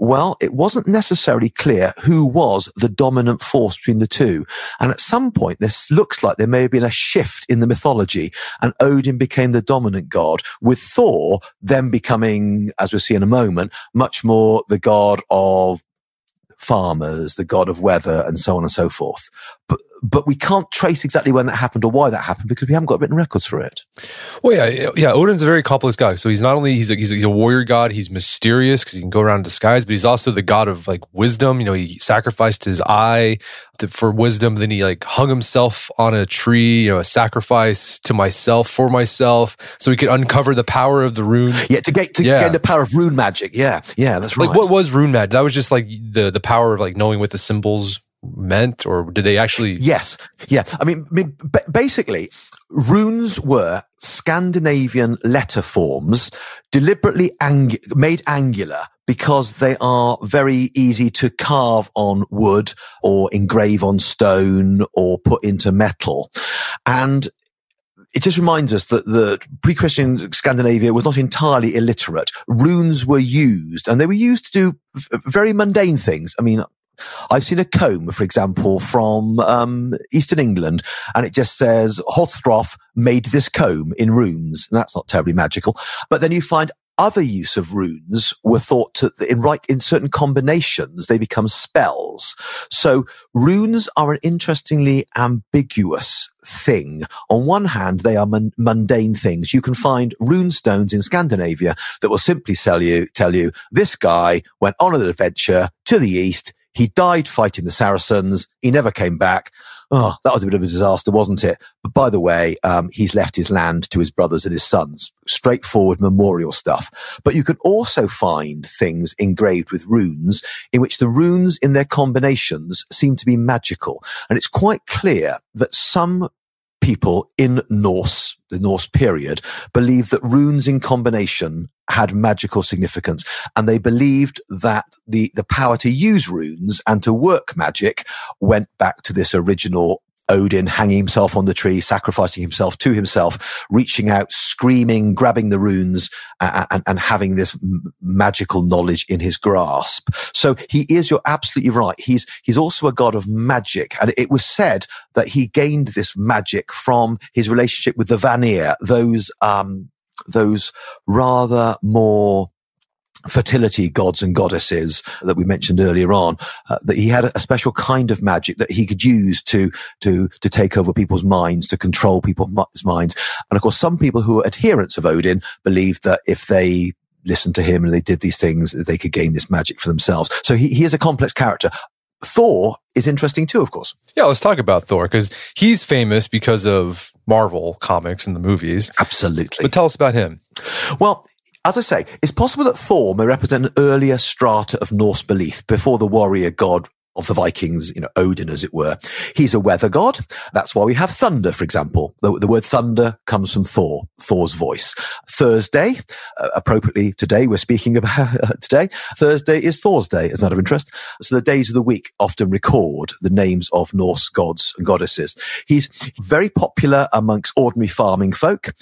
well, it wasn't necessarily clear who was the dominant force between the two. And at some point, this looks like there may have been a shift in the mythology and Odin became the dominant god with Thor then becoming, as we'll see in a moment, much more the god of farmers, the god of weather, and so on and so forth. But but we can't trace exactly when that happened or why that happened because we haven't got written records for it. Well, yeah, yeah. Odin's a very complex guy. So he's not only he's a, he's a, he's a warrior god. He's mysterious because he can go around in disguise, but he's also the god of like wisdom. You know, he sacrificed his eye to, for wisdom. Then he like hung himself on a tree. You know, a sacrifice to myself for myself, so he could uncover the power of the rune. Yeah, to get to yeah. gain the power of rune magic. Yeah, yeah, that's right. Like what was rune magic? That was just like the the power of like knowing what the symbols meant or did they actually yes yeah i mean, basically runes were scandinavian letter forms deliberately ang- made angular because they are very easy to carve on wood or engrave on stone or put into metal and it just reminds us that the pre-Christian Scandinavia was not entirely illiterate. Runes were used and they were used to do very mundane things. I mean, I've seen a comb, for example, from um, Eastern England, and it just says Hothroth made this comb in runes. And that's not terribly magical. But then you find other use of runes were thought to in right in certain combinations they become spells so runes are an interestingly ambiguous thing on one hand they are mun- mundane things you can find rune stones in scandinavia that will simply tell you tell you this guy went on an adventure to the east he died fighting the Saracens. He never came back. Oh, that was a bit of a disaster, wasn't it? But by the way, um, he's left his land to his brothers and his sons. Straightforward memorial stuff. But you can also find things engraved with runes in which the runes in their combinations seem to be magical. And it's quite clear that some people in Norse, the Norse period, believed that runes in combination had magical significance. And they believed that the, the power to use runes and to work magic went back to this original Odin hanging himself on the tree, sacrificing himself to himself, reaching out, screaming, grabbing the runes, uh, and, and, having this m- magical knowledge in his grasp. So he is, you're absolutely right. He's, he's also a god of magic. And it was said that he gained this magic from his relationship with the Vanir, those, um, those rather more fertility gods and goddesses that we mentioned earlier on, uh, that he had a special kind of magic that he could use to, to, to take over people's minds, to control people's minds. And of course, some people who are adherents of Odin believed that if they listened to him and they did these things, they could gain this magic for themselves. So he, he is a complex character. Thor is interesting too, of course. Yeah, let's talk about Thor because he's famous because of Marvel comics and the movies. Absolutely. But tell us about him. Well, as I say, it's possible that Thor may represent an earlier strata of Norse belief before the warrior god of the Vikings, you know, Odin, as it were. He's a weather god. That's why we have thunder, for example. The, the word thunder comes from Thor, Thor's voice. Thursday, uh, appropriately today, we're speaking about uh, today. Thursday is Thor's day, as a matter of interest. So the days of the week often record the names of Norse gods and goddesses. He's very popular amongst ordinary farming folk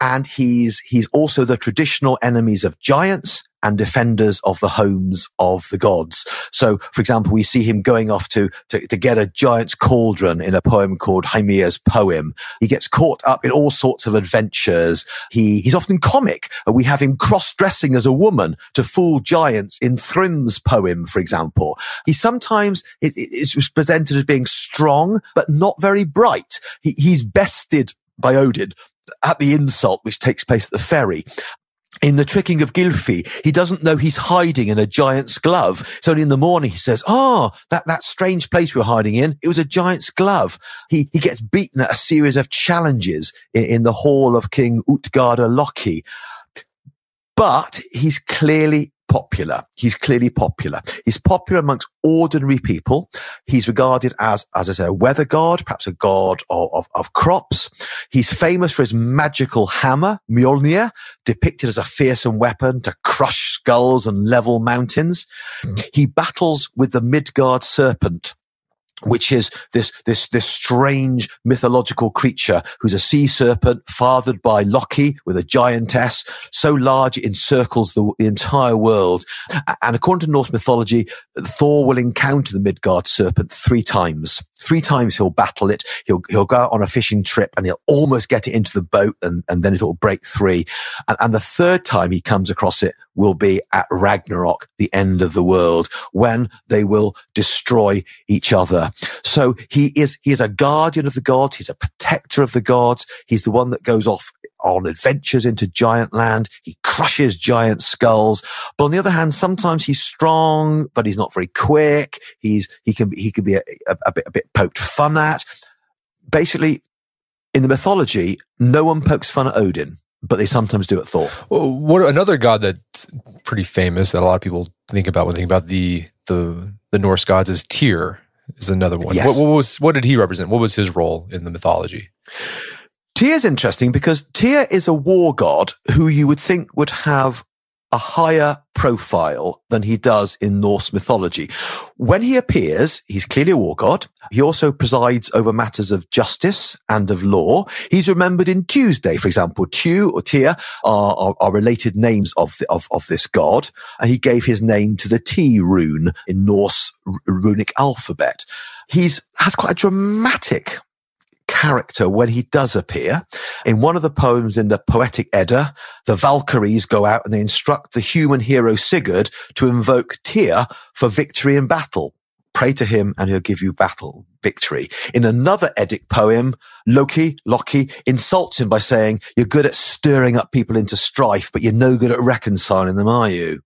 and he's he's also the traditional enemies of giants and defenders of the homes of the gods. So, for example, we see him going off to, to, to get a giant's cauldron in a poem called Hymir's poem. He gets caught up in all sorts of adventures. He, he's often comic. And we have him cross-dressing as a woman to fool giants in Thrym's poem, for example. He sometimes is presented as being strong, but not very bright. He, he's bested by Odin at the insult which takes place at the ferry. In the tricking of Gylfi, he doesn't know he's hiding in a giant's glove. Only in the morning he says, Oh, that, that strange place we were hiding in, it was a giant's glove. He, he gets beaten at a series of challenges in, in the hall of King Utgarda Loki. But he's clearly popular. He's clearly popular. He's popular amongst ordinary people. He's regarded as, as I say, a weather god, perhaps a god of, of, of crops. He's famous for his magical hammer, Mjolnir, depicted as a fearsome weapon to crush skulls and level mountains. Mm. He battles with the Midgard serpent, which is this, this, this strange mythological creature who's a sea serpent fathered by Loki with a giantess, so large it encircles the, the entire world. And according to Norse mythology, Thor will encounter the Midgard serpent three times. Three times he'll battle it. He'll, he'll go out on a fishing trip and he'll almost get it into the boat and, and then it'll break free. And, and the third time he comes across it will be at Ragnarok, the end of the world, when they will destroy each other. So he is, he is a guardian of the gods. He's a protector of the gods. He's the one that goes off on adventures into giant land. He crushes giant skulls. But on the other hand, sometimes he's strong, but he's not very quick. He's, he can, he can be a, a, a bit, a bit poked fun at. Basically, in the mythology, no one pokes fun at Odin but they sometimes do it Thor. Well, what another god that's pretty famous that a lot of people think about when they think about the the the Norse gods is Tyr is another one. Yes. What, what was what did he represent? What was his role in the mythology? Tyr is interesting because Tyr is a war god who you would think would have a higher profile than he does in Norse mythology. When he appears, he's clearly a war god. He also presides over matters of justice and of law. He's remembered in Tuesday, for example. Tu or Tyr are, are, are related names of, the, of, of this god. And he gave his name to the T rune in Norse runic alphabet. He's has quite a dramatic character when he does appear. In one of the poems in the Poetic Edda, the Valkyries go out and they instruct the human hero Sigurd to invoke Tyr for victory in battle. Pray to him and he'll give you battle victory. In another Eddic poem, Loki, Loki insults him by saying, you're good at stirring up people into strife, but you're no good at reconciling them, are you?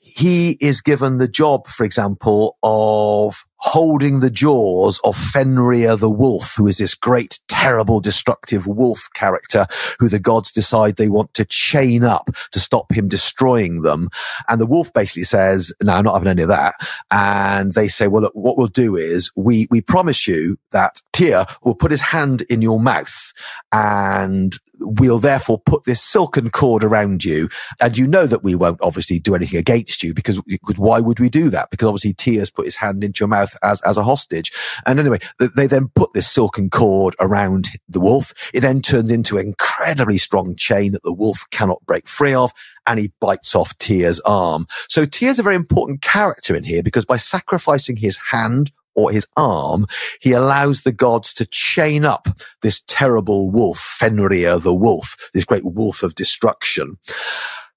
He is given the job, for example, of holding the jaws of Fenrir the wolf, who is this great, terrible, destructive wolf character who the gods decide they want to chain up to stop him destroying them. And the wolf basically says, no, I'm not having any of that. And they say, well, look, what we'll do is we, we promise you that Tyr will put his hand in your mouth and we'll therefore put this silken cord around you. And you know that we won't obviously do anything against you because, because why would we do that? Because obviously Tyr's put his hand into your mouth as, as a hostage. And anyway, they then put this silken cord around the wolf. It then turns into an incredibly strong chain that the wolf cannot break free of. And he bites off Tyr's arm. So Tyr's a very important character in here because by sacrificing his hand or his arm, he allows the gods to chain up this terrible wolf, Fenrir the wolf, this great wolf of destruction.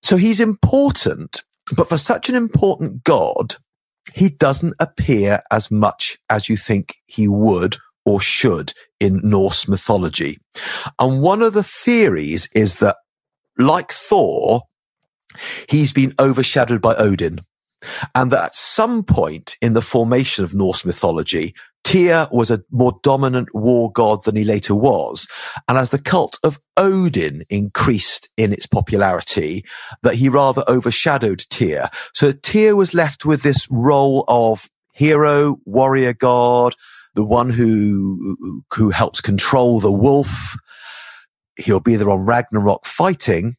So he's important But for such an important god, he doesn't appear as much as you think he would or should in Norse mythology. And one of the theories is that, like Thor, he's been overshadowed by Odin. And that at some point in the formation of Norse mythology, Tyr was a more dominant war god than he later was. And as the cult of Odin increased in its popularity, that he rather overshadowed Tyr. So Tyr was left with this role of hero, warrior god, the one who, who helps control the wolf. He'll be there on Ragnarok fighting,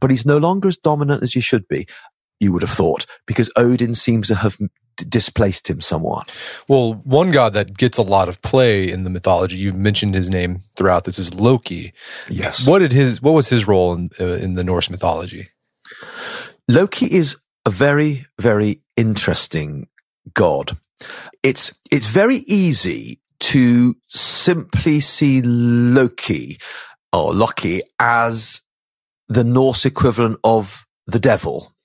but he's no longer as dominant as he should be you would have thought, because Odin seems to have displaced him somewhat. Well, one god that gets a lot of play in the mythology, you've mentioned his name throughout this, is Loki. Yes. What did his What was his role in uh, in the Norse mythology? Loki is a very very interesting god. It's it's very easy to simply see Loki or Loki as the Norse equivalent of the devil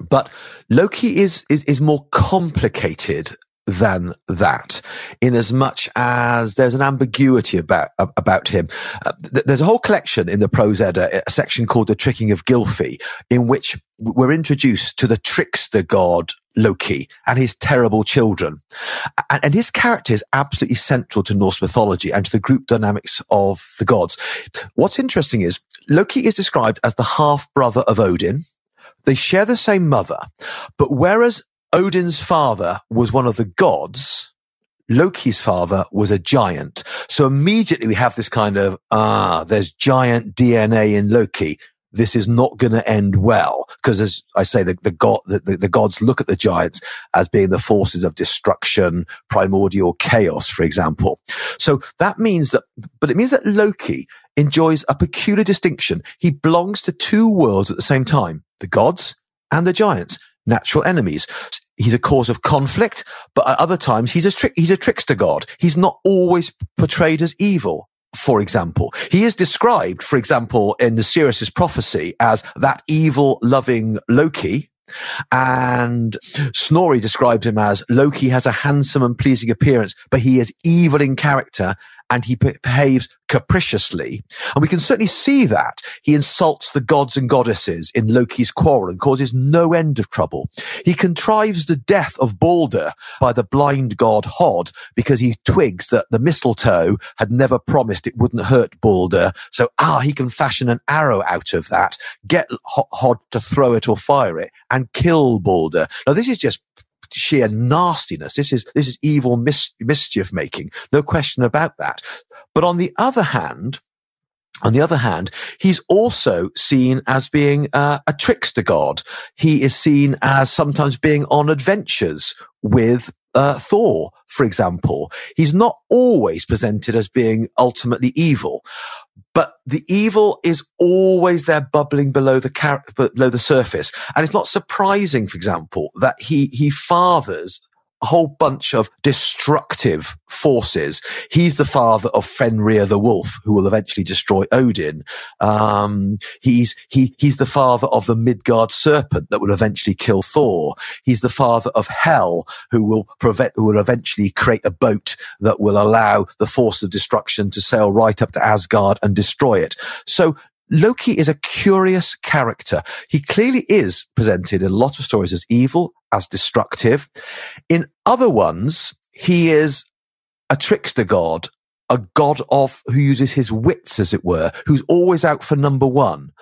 but Loki is, is, is more complicated than that in as much as there's an ambiguity about about him. Uh, th- there's a whole collection in the prose edda a section called the tricking of gylfi in which we're introduced to the trickster god loki and his terrible children. And, and his character is absolutely central to norse mythology and to the group dynamics of the gods. What's interesting is loki is described as the half brother of odin they share the same mother, but whereas Odin's father was one of the gods, Loki's father was a giant. So immediately we have this kind of, ah, there's giant DNA in Loki. This is not going to end well. Because as I say, the, the god, the, the, the gods look at the giants as being the forces of destruction, primordial chaos, for example. So that means that, but it means that Loki enjoys a peculiar distinction. He belongs to two worlds at the same time, the gods and the giants, natural enemies. He's a cause of conflict, but at other times he's a trick, he's a trickster god. He's not always portrayed as evil. For example, he is described, for example, in the Seeress' prophecy as that evil loving Loki, and Snorri describes him as Loki has a handsome and pleasing appearance, but he is evil in character and he behaves capriciously. And we can certainly see that. He insults the gods and goddesses in Loki's quarrel and causes no end of trouble. He contrives the death of Balder by the blind god Hod because he twigs that the mistletoe had never promised it wouldn't hurt Balder. So, ah, he can fashion an arrow out of that, get Hod to throw it or fire it and kill Balder. Now, this is just sheer nastiness. This is, this is evil mis- mischief making. No question about that. But on the other hand, on the other hand, he's also seen as being uh, a trickster god. He is seen as sometimes being on adventures with uh, Thor, for example. He's not always presented as being ultimately evil but the evil is always there bubbling below the car- below the surface. And it's not surprising, for example, that he, he fathers a whole bunch of destructive forces. He's the father of Fenrir the wolf, who will eventually destroy Odin. Um, he's he he's the father of the Midgard serpent that will eventually kill Thor. He's the father of Hel, who will prevent who will eventually create a boat that will allow the force of destruction to sail right up to Asgard and destroy it. So Loki is a curious character. He clearly is presented in a lot of stories as evil, as destructive. In other ones, he is a trickster god, a god of who uses his wits, as it were, who's always out for number one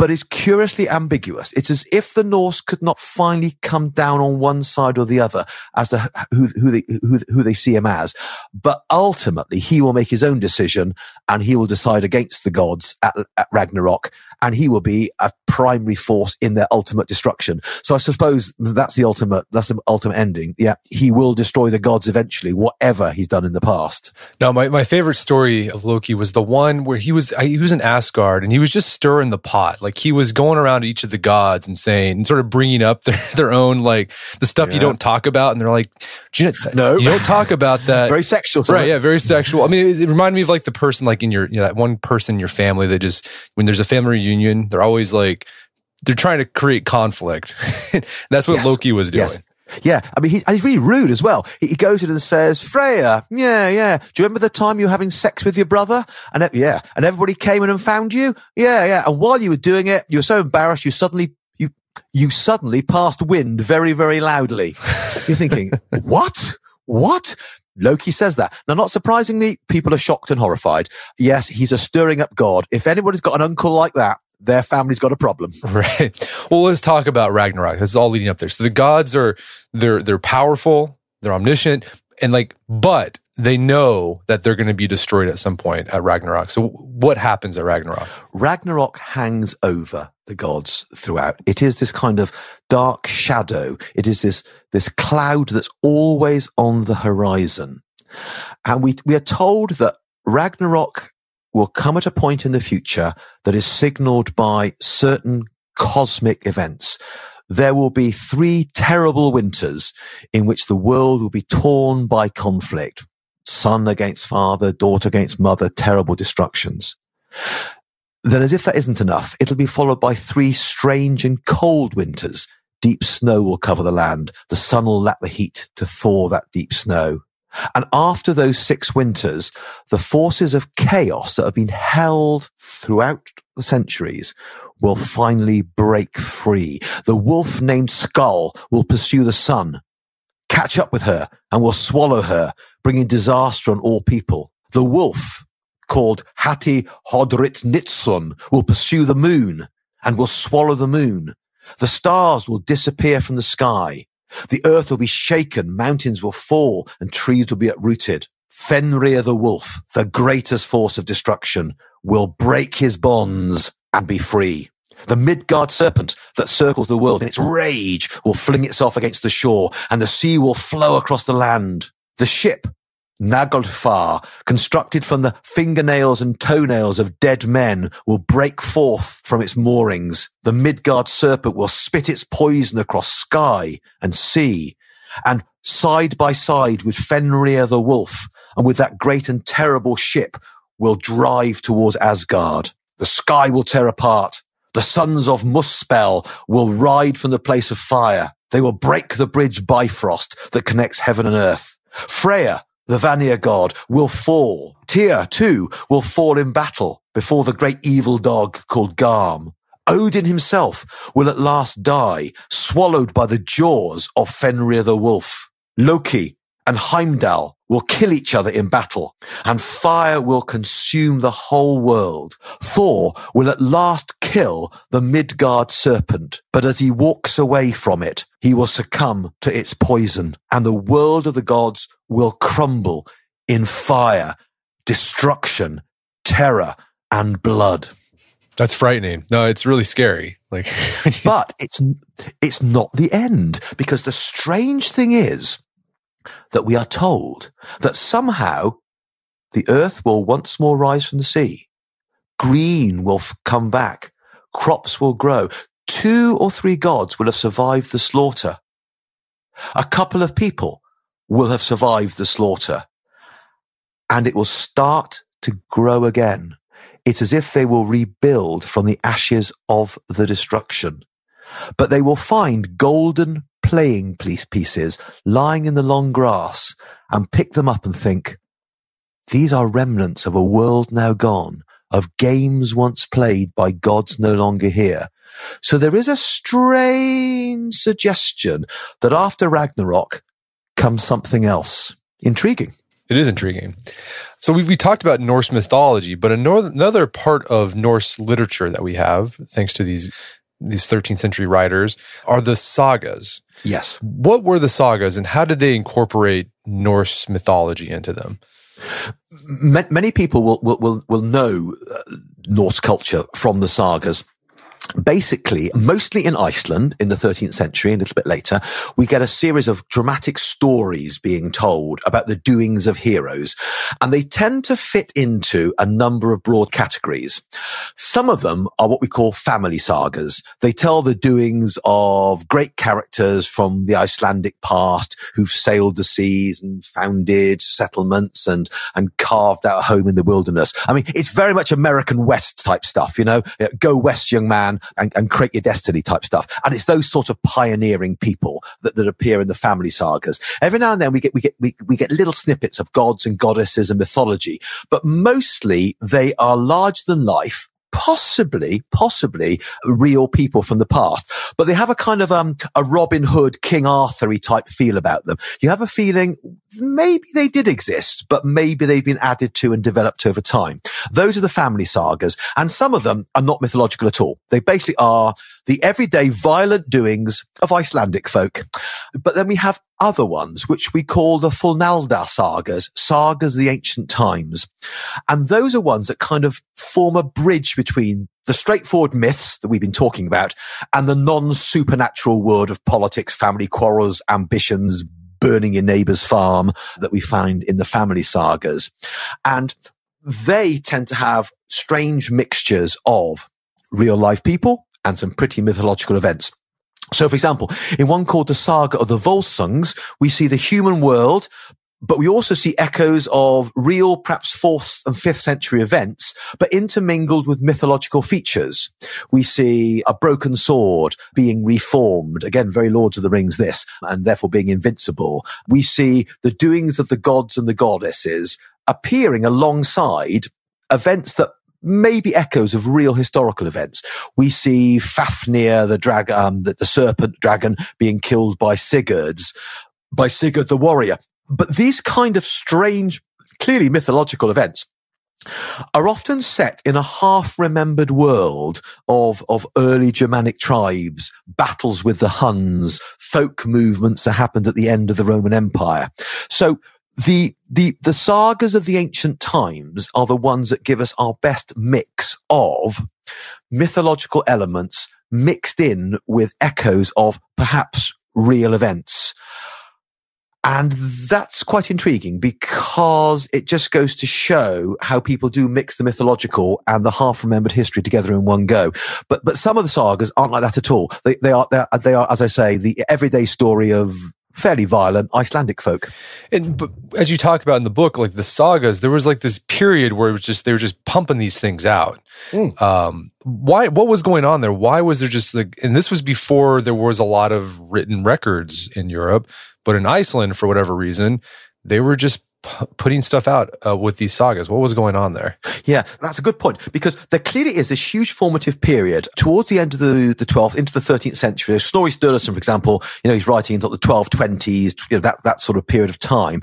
but is curiously ambiguous. It's as if the Norse could not finally come down on one side or the other as to who, who they, who, who they see him as. But ultimately, he will make his own decision and he will decide against the gods at, at Ragnarok and he will be a primary force in their ultimate destruction. So I suppose that's the ultimate, that's the ultimate ending. Yeah. He will destroy the gods eventually, whatever he's done in the past. Now, my, my favorite story of Loki was the one where he was, he was in Asgard and he was just stirring the pot. Like he was going around to each of the gods and saying, and sort of bringing up their, their own, like the stuff yeah. you don't talk about. And they're like, you know, no, you don't talk about that. very sexual. Right. Yeah. Very sexual. I mean, it, it reminded me of like the person, like in your, you know, that one person in your family that just, when there's a family reunion, they're always like they're trying to create conflict. That's what Yes. Loki was doing. Yes. Yeah, I mean, he, and he's really rude as well. He, he goes in and says, Freya, yeah, yeah. Do you remember the time you were having sex with your brother? And yeah, and everybody came in and found you? Yeah, yeah. And while you were doing it, you were so embarrassed, you suddenly, you, you suddenly passed wind very, very loudly. You're thinking, what? What? Loki says that. Now, not surprisingly, people are shocked and horrified. Yes, he's a stirring up god. If anybody's got an uncle like that, their family's got a problem. Right. Well, let's talk about Ragnarok. This is all leading up there. So the gods are they're they're powerful, they're omniscient, and like, but they know that they're going to be destroyed at some point at Ragnarok. So what happens at Ragnarok? Ragnarok hangs over the gods throughout. It is this kind of dark shadow. It is this, this cloud that's always on the horizon. And we, we are told that Ragnarok will come at a point in the future that is signaled by certain cosmic events. There will be three terrible winters in which the world will be torn by conflict. Son against father, daughter against mother, terrible destructions. Then, as if that isn't enough, it'll be followed by three strange and cold winters. Deep snow will cover the land. The sun will lack the heat to thaw that deep snow. And after those six winters, the forces of chaos that have been held throughout the centuries will finally break free. The wolf named Skoll will pursue the sun, catch up with her, and will swallow her, bringing disaster on all people. The wolf, called Hati Hrodvitnisson, will pursue the moon and will swallow the moon. The stars will disappear from the sky. The earth will be shaken, mountains will fall, and trees will be uprooted. Fenrir the wolf, the greatest force of destruction, will break his bonds and be free. The Midgard serpent that circles the world in its rage will fling itself against the shore, and the sea will flow across the land. The ship, Naglfar, constructed from the fingernails and toenails of dead men, will break forth from its moorings. The Midgard serpent will spit its poison across sky and sea. And side by side with Fenrir the wolf, and with that great and terrible ship, will drive towards Asgard. The sky will tear apart. The sons of Muspel will ride from the place of fire. They will break the bridge Bifrost that connects heaven and earth. Freyr, the Vanir god, will fall. Tyr, too, will fall in battle before the great evil dog called Garm. Odin himself will at last die, swallowed by the jaws of Fenrir the wolf. Loki and Heimdall will kill each other in battle, and fire will consume the whole world. Thor will at last kill the Midgard serpent, but as he walks away from it, he will succumb to its poison, and the world of the gods will crumble in fire, destruction, terror, and blood. That's frightening. No, it's really scary. Like, but it's it's not the end because the strange thing is that we are told that somehow the earth will once more rise from the sea. Green will f- come back. Crops will grow. Two or three gods will have survived the slaughter. A couple of people will have survived the slaughter and it will start to grow again. It's as if they will rebuild from the ashes of the destruction. But they will find golden playing piece- pieces lying in the long grass and pick them up and think, these are remnants of a world now gone, of games once played by gods no longer here. So there is a strange suggestion that after Ragnarok comes something else. Intriguing. It is intriguing. So we we talked about Norse mythology, but another part of Norse literature that we have, thanks to these these 13th century writers, are the sagas. Yes. What were the sagas, and how did they incorporate Norse mythology into them? Many people will will will, will know uh, Norse culture from the sagas. Basically, mostly in Iceland in the 13th century, and a little bit later, we get a series of dramatic stories being told about the doings of heroes. And they tend to fit into a number of broad categories. Some of them are what we call family sagas. They tell the doings of great characters from the Icelandic past who've sailed the seas and founded settlements and, and carved out a home in the wilderness. I mean, it's very much American West type stuff, you know, go west, young man and, and create your destiny type stuff. And it's those sort of pioneering people that, that appear in the family sagas. Every now and then we get, we get, we, we get little snippets of gods and goddesses and mythology, but mostly they are larger than life possibly, possibly real people from the past, but they have a kind of um, a Robin Hood, King Arthur type feel about them. You have a feeling maybe they did exist, but maybe they've been added to and developed over time. Those are the family sagas, and some of them are not mythological at all. They basically are the everyday violent doings of Icelandic folk. But then we have other ones, which we call the Fornaldar sagas, sagas of the ancient times. And those are ones that kind of form a bridge between the straightforward myths that we've been talking about and the non-supernatural world of politics, family quarrels, ambitions, burning your neighbor's farm that we find in the family sagas. And they tend to have strange mixtures of real life people and some pretty mythological events. So, for example, in one called the Saga of the Volsungs, we see the human world, but we also see echoes of real, perhaps fourth and fifth century events, but intermingled with mythological features. We see a broken sword being reformed. Again, very Lords of the Rings, this, and therefore being invincible. We see the doings of the gods and the goddesses appearing alongside events that maybe echoes of real historical events. We see Fafnir, the dragon, um, the, the serpent dragon being killed by Sigurd's, by Sigurd the warrior. But these kind of strange, clearly mythological events are often set in a half remembered world of, of early Germanic tribes, battles with the Huns, folk movements that happened at the end of the Roman Empire. So the the the sagas of the ancient times are the ones that give us our best mix of mythological elements mixed in with echoes of perhaps real events. And that's quite intriguing because it just goes to show how people do mix the mythological and the half remembered history together in one go. But, but some of the sagas aren't like that at all. They, they are, they are, they are, as I say, the everyday story of fairly violent Icelandic folk. And but as you talk about in the book, like the sagas, there was like this period where it was just they were just pumping these things out. Mm. Um, why? What was going on there? Why was there just like? And this was before there was a lot of written records in Europe, but in Iceland, for whatever reason, they were just p- putting stuff out uh, with these sagas. What was going on there? Yeah, that's a good point because there clearly is this huge formative period towards the end of the, the 12th into the 13th century. Snorri Sturluson, for example, you know, he's writing until the 1220s, you know, that, that sort of period of time.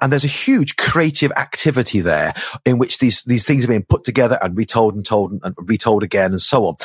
And there's a huge creative activity there in which these, these things are being put together and retold and told and retold again and so on.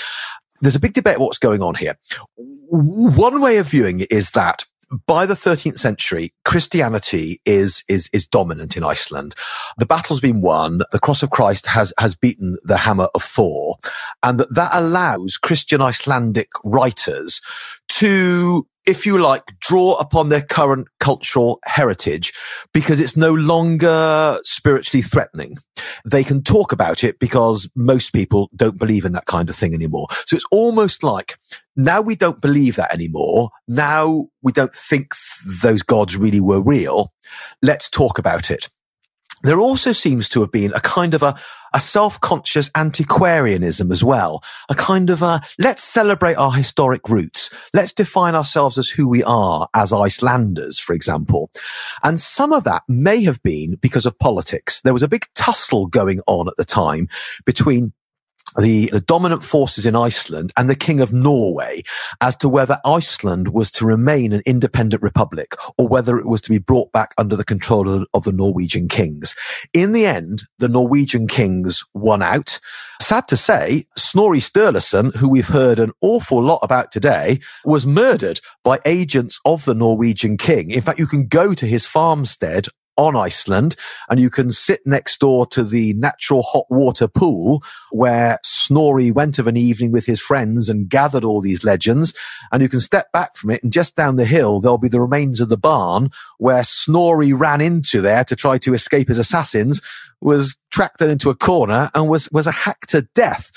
There's a big debate what's going on here. One way of viewing it is that by the 13th century, Christianity is, is, is dominant in Iceland. The battle's been won. The cross of Christ has, has beaten the hammer of Thor. And that, allows Christian Icelandic writers to if you like, draw upon their current cultural heritage because it's no longer spiritually threatening. They can talk about it because most people don't believe in that kind of thing anymore. So it's almost like now we don't believe that anymore. Now we don't think th- those gods really were real. Let's talk about it there also seems to have been a kind of a, a self-conscious antiquarianism as well. A kind of a, let's celebrate our historic roots. Let's define ourselves as who we are as Icelanders, for example. And some of that may have been because of politics. There was a big tussle going on at the time between the, the dominant forces in Iceland and the King of Norway as to whether Iceland was to remain an independent republic or whether it was to be brought back under the control of, of the Norwegian kings. In the end, the Norwegian kings won out. Sad to say, Snorri Sturluson, who we've heard an awful lot about today, was murdered by agents of the Norwegian king. In fact, you can go to his farmstead on Iceland and you can sit next door to the natural hot water pool where Snorri went of an evening with his friends and gathered all these legends. And you can step back from it and just down the hill, there'll be the remains of the barn where Snorri ran into there to try to escape his assassins, was tracked into a corner and was, was a hacked to death.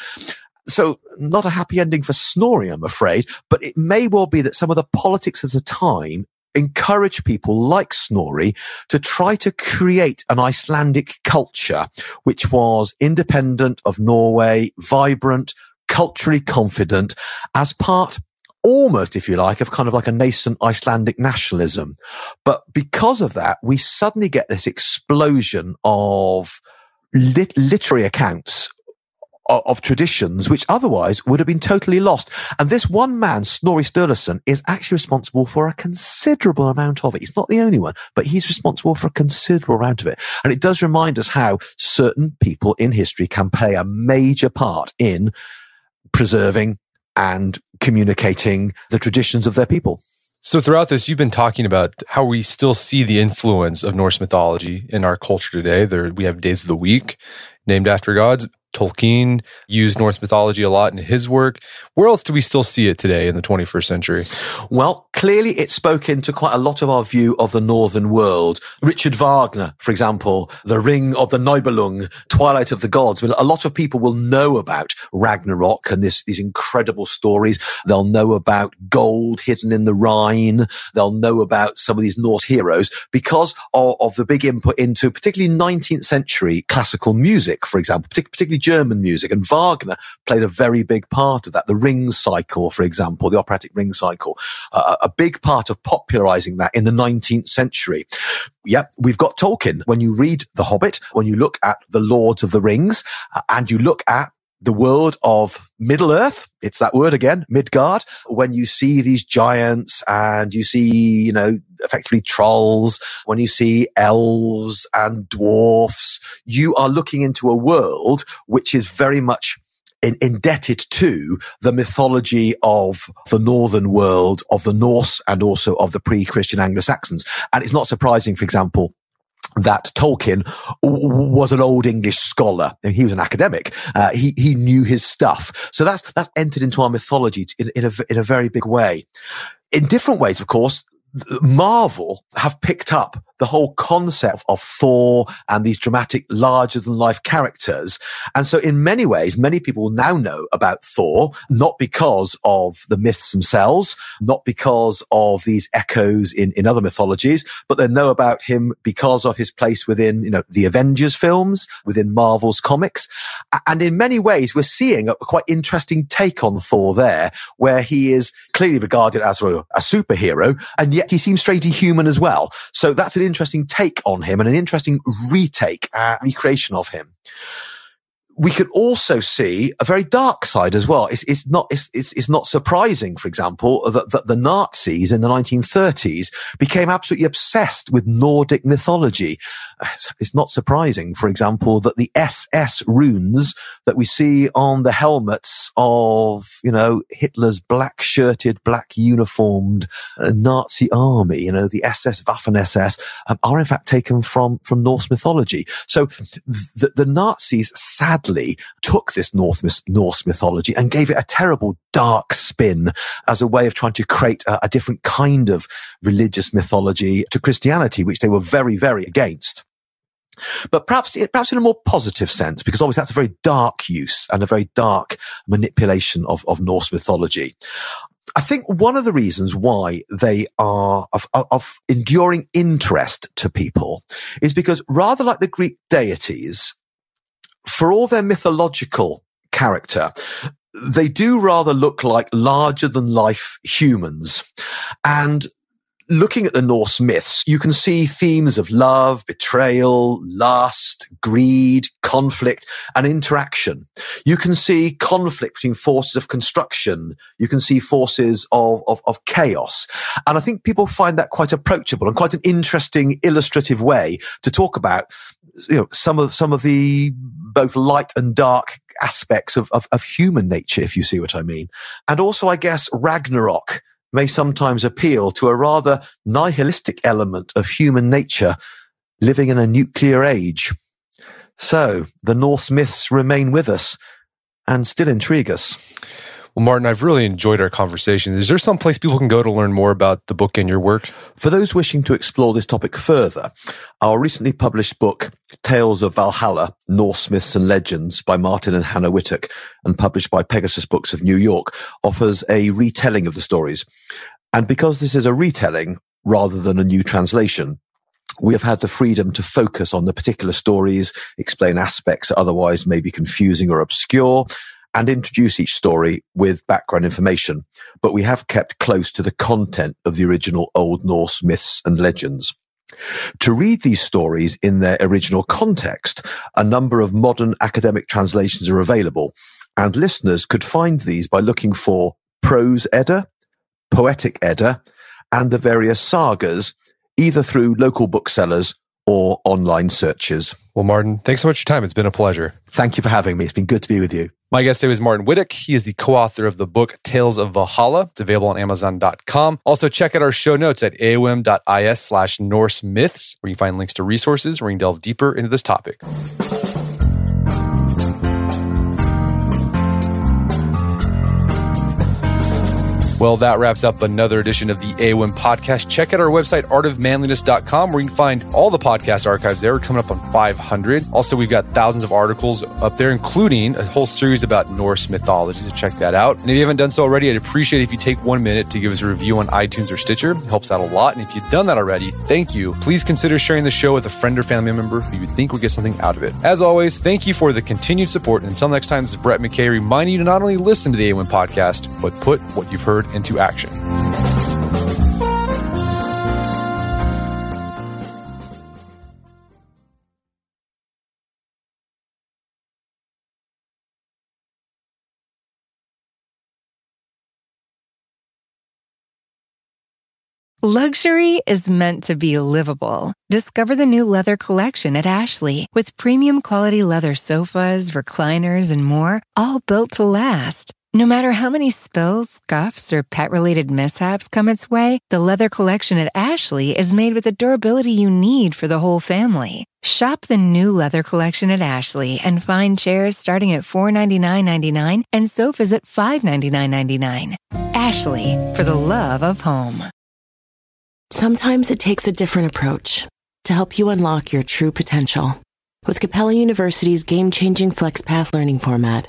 So not a happy ending for Snorri, I'm afraid, but it may well be that some of the politics of the time encourage people like Snorri to try to create an Icelandic culture which was independent of Norway, vibrant, culturally confident as part almost, if you like, of kind of like a nascent Icelandic nationalism. But because of that, we suddenly get this explosion of lit- literary accounts of, traditions which otherwise would have been totally lost. And this one man, Snorri Sturluson, is actually responsible for a considerable amount of it. He's not the only one, but he's responsible for a considerable amount of it. And it does remind us how certain people in history can play a major part in preserving and communicating the traditions of their people. So throughout this, you've been talking about how we still see the influence of Norse mythology in our culture today. There, we have days of the week named after gods. Tolkien used Norse mythology a lot in his work. Where else do we still see it today in the 21st century? Well, clearly it spoke into quite a lot of our view of the northern world. Richard Wagner, for example, The Ring of the Nibelung, Twilight of the Gods. a lot of people will know about Ragnarok and this, these incredible stories. They'll know about gold hidden in the Rhine. They'll know about some of these Norse heroes because of, of the big input into particularly 19th century classical music, for example, particularly German music. And Wagner played a very big part of that. The Ring cycle, for example, the operatic Ring cycle, uh, a big part of popularizing that in the 19th century. Yep, we've got Tolkien. When you read The Hobbit, when you look at The Lords of the Rings, uh, and you look at the world of Middle Earth. It's that word again, Midgard. When you see these giants and you see, you know, effectively trolls, when you see elves and dwarfs, you are looking into a world which is very much in, indebted to the mythology of the northern world, of the Norse and also of the pre-Christian Anglo-Saxons. And it's not surprising, for example, that Tolkien was an old English scholar. He was an academic. Uh, he he knew his stuff. So that's that's entered into our mythology in, in a in a very big way. In different ways, of course. Marvel have picked up the whole concept of Thor and these dramatic, larger than life characters. And so in many ways, many people now know about Thor, not because of the myths themselves, not because of these echoes in, in other mythologies, but they know about him because of his place within, you know, the Avengers films, within Marvel's comics. And in many ways, we're seeing a quite interesting take on Thor there, where he is clearly regarded as a, a superhero, and yet he seems strangely human as well. So that's an interesting take on him and an interesting retake, uh, recreation of him we could also see a very dark side as well. It's, it's not, it's, it's, not surprising, for example, that, that the Nazis in the 1930s became absolutely obsessed with Nordic mythology. It's not surprising, for example, that the SS runes that we see on the helmets of, you know, Hitler's black shirted, black uniformed uh, Nazi army, you know, the SS Waffen SS, um, are in fact taken from, from Norse mythology. So the Nazis sadly took this North, Norse mythology and gave it a terrible dark spin as a way of trying to create a, a different kind of religious mythology to Christianity, which they were very, very against but perhaps perhaps in a more positive sense, because obviously that's a very dark use and a very dark manipulation of, of Norse mythology. I think one of the reasons why they are of, of, enduring interest to people is because rather like the Greek deities, for all their mythological character, they do rather look like larger than life humans. And looking at the Norse myths, you can see themes of love, betrayal, lust, greed, conflict, and interaction. You can see conflict between forces of construction. You can see forces of, of, of chaos. And I think people find that quite approachable and quite an interesting illustrative way to talk about you know, some of, some of the both light and dark aspects of, of, of human nature, if you see what I mean. And also, I guess, Ragnarok may sometimes appeal to a rather nihilistic element of human nature living in a nuclear age. So the Norse myths remain with us and still intrigue us. Well, Martyn, I've really enjoyed our conversation. Is there some place people can go to learn more about the book and your work? For those wishing to explore this topic further, our recently published book, Tales of Valhalla, Norse Myths and Legends by Martyn and Hannah Whittock and published by Pegasus Books of New York offers a retelling of the stories. And because this is a retelling rather than a new translation, we have had the freedom to focus on the particular stories, explain aspects otherwise may be confusing or obscure, and introduce each story with background information, but we have kept close to the content of the original Old Norse myths and legends. To read these stories in their original context, a number of modern academic translations are available, and listeners could find these by looking for Prose Edda, Poetic Edda, and the various sagas, either through local booksellers or online searches. Well, Martyn, thanks so much for your time. It's been a pleasure. Thank you for having me. It's been good to be with you. My guest today was Martyn Whittock. He is the co-author of the book Tales of Valhalla. It's available on Amazon.com. Also, check out our show notes at aom.is slash Norse myths, where you find links to resources where you can delve deeper into this topic. Well, that wraps up another edition of the AOM podcast. Check out our website, artofmanliness.com, where you can find all the podcast archives there. We're coming up on 500. Also, we've got thousands of articles up there, including a whole series about Norse mythology. So check that out. And if you haven't done so already, I'd appreciate if you take one minute to give us a review on iTunes or Stitcher. It helps out a lot. And if you've done that already, thank you. Please consider sharing the show with a friend or family member who you think would get something out of it. As always, thank you for the continued support. And until next time, this is Brett McKay reminding you to not only listen to the AOM podcast, but put what you've heard into action. Luxury is meant to be livable. Discover the new leather collection at Ashley with premium quality leather sofas, recliners, and more, all built to last. No matter how many spills, scuffs, or pet related mishaps come its way, the leather collection at Ashley is made with the durability you need for the whole family. Shop the new leather collection at Ashley and find chairs starting at $499.99 and sofas at $599.99. Ashley, for the love of home. Sometimes it takes a different approach to help you unlock your true potential. With Capella University's game changing FlexPath learning format,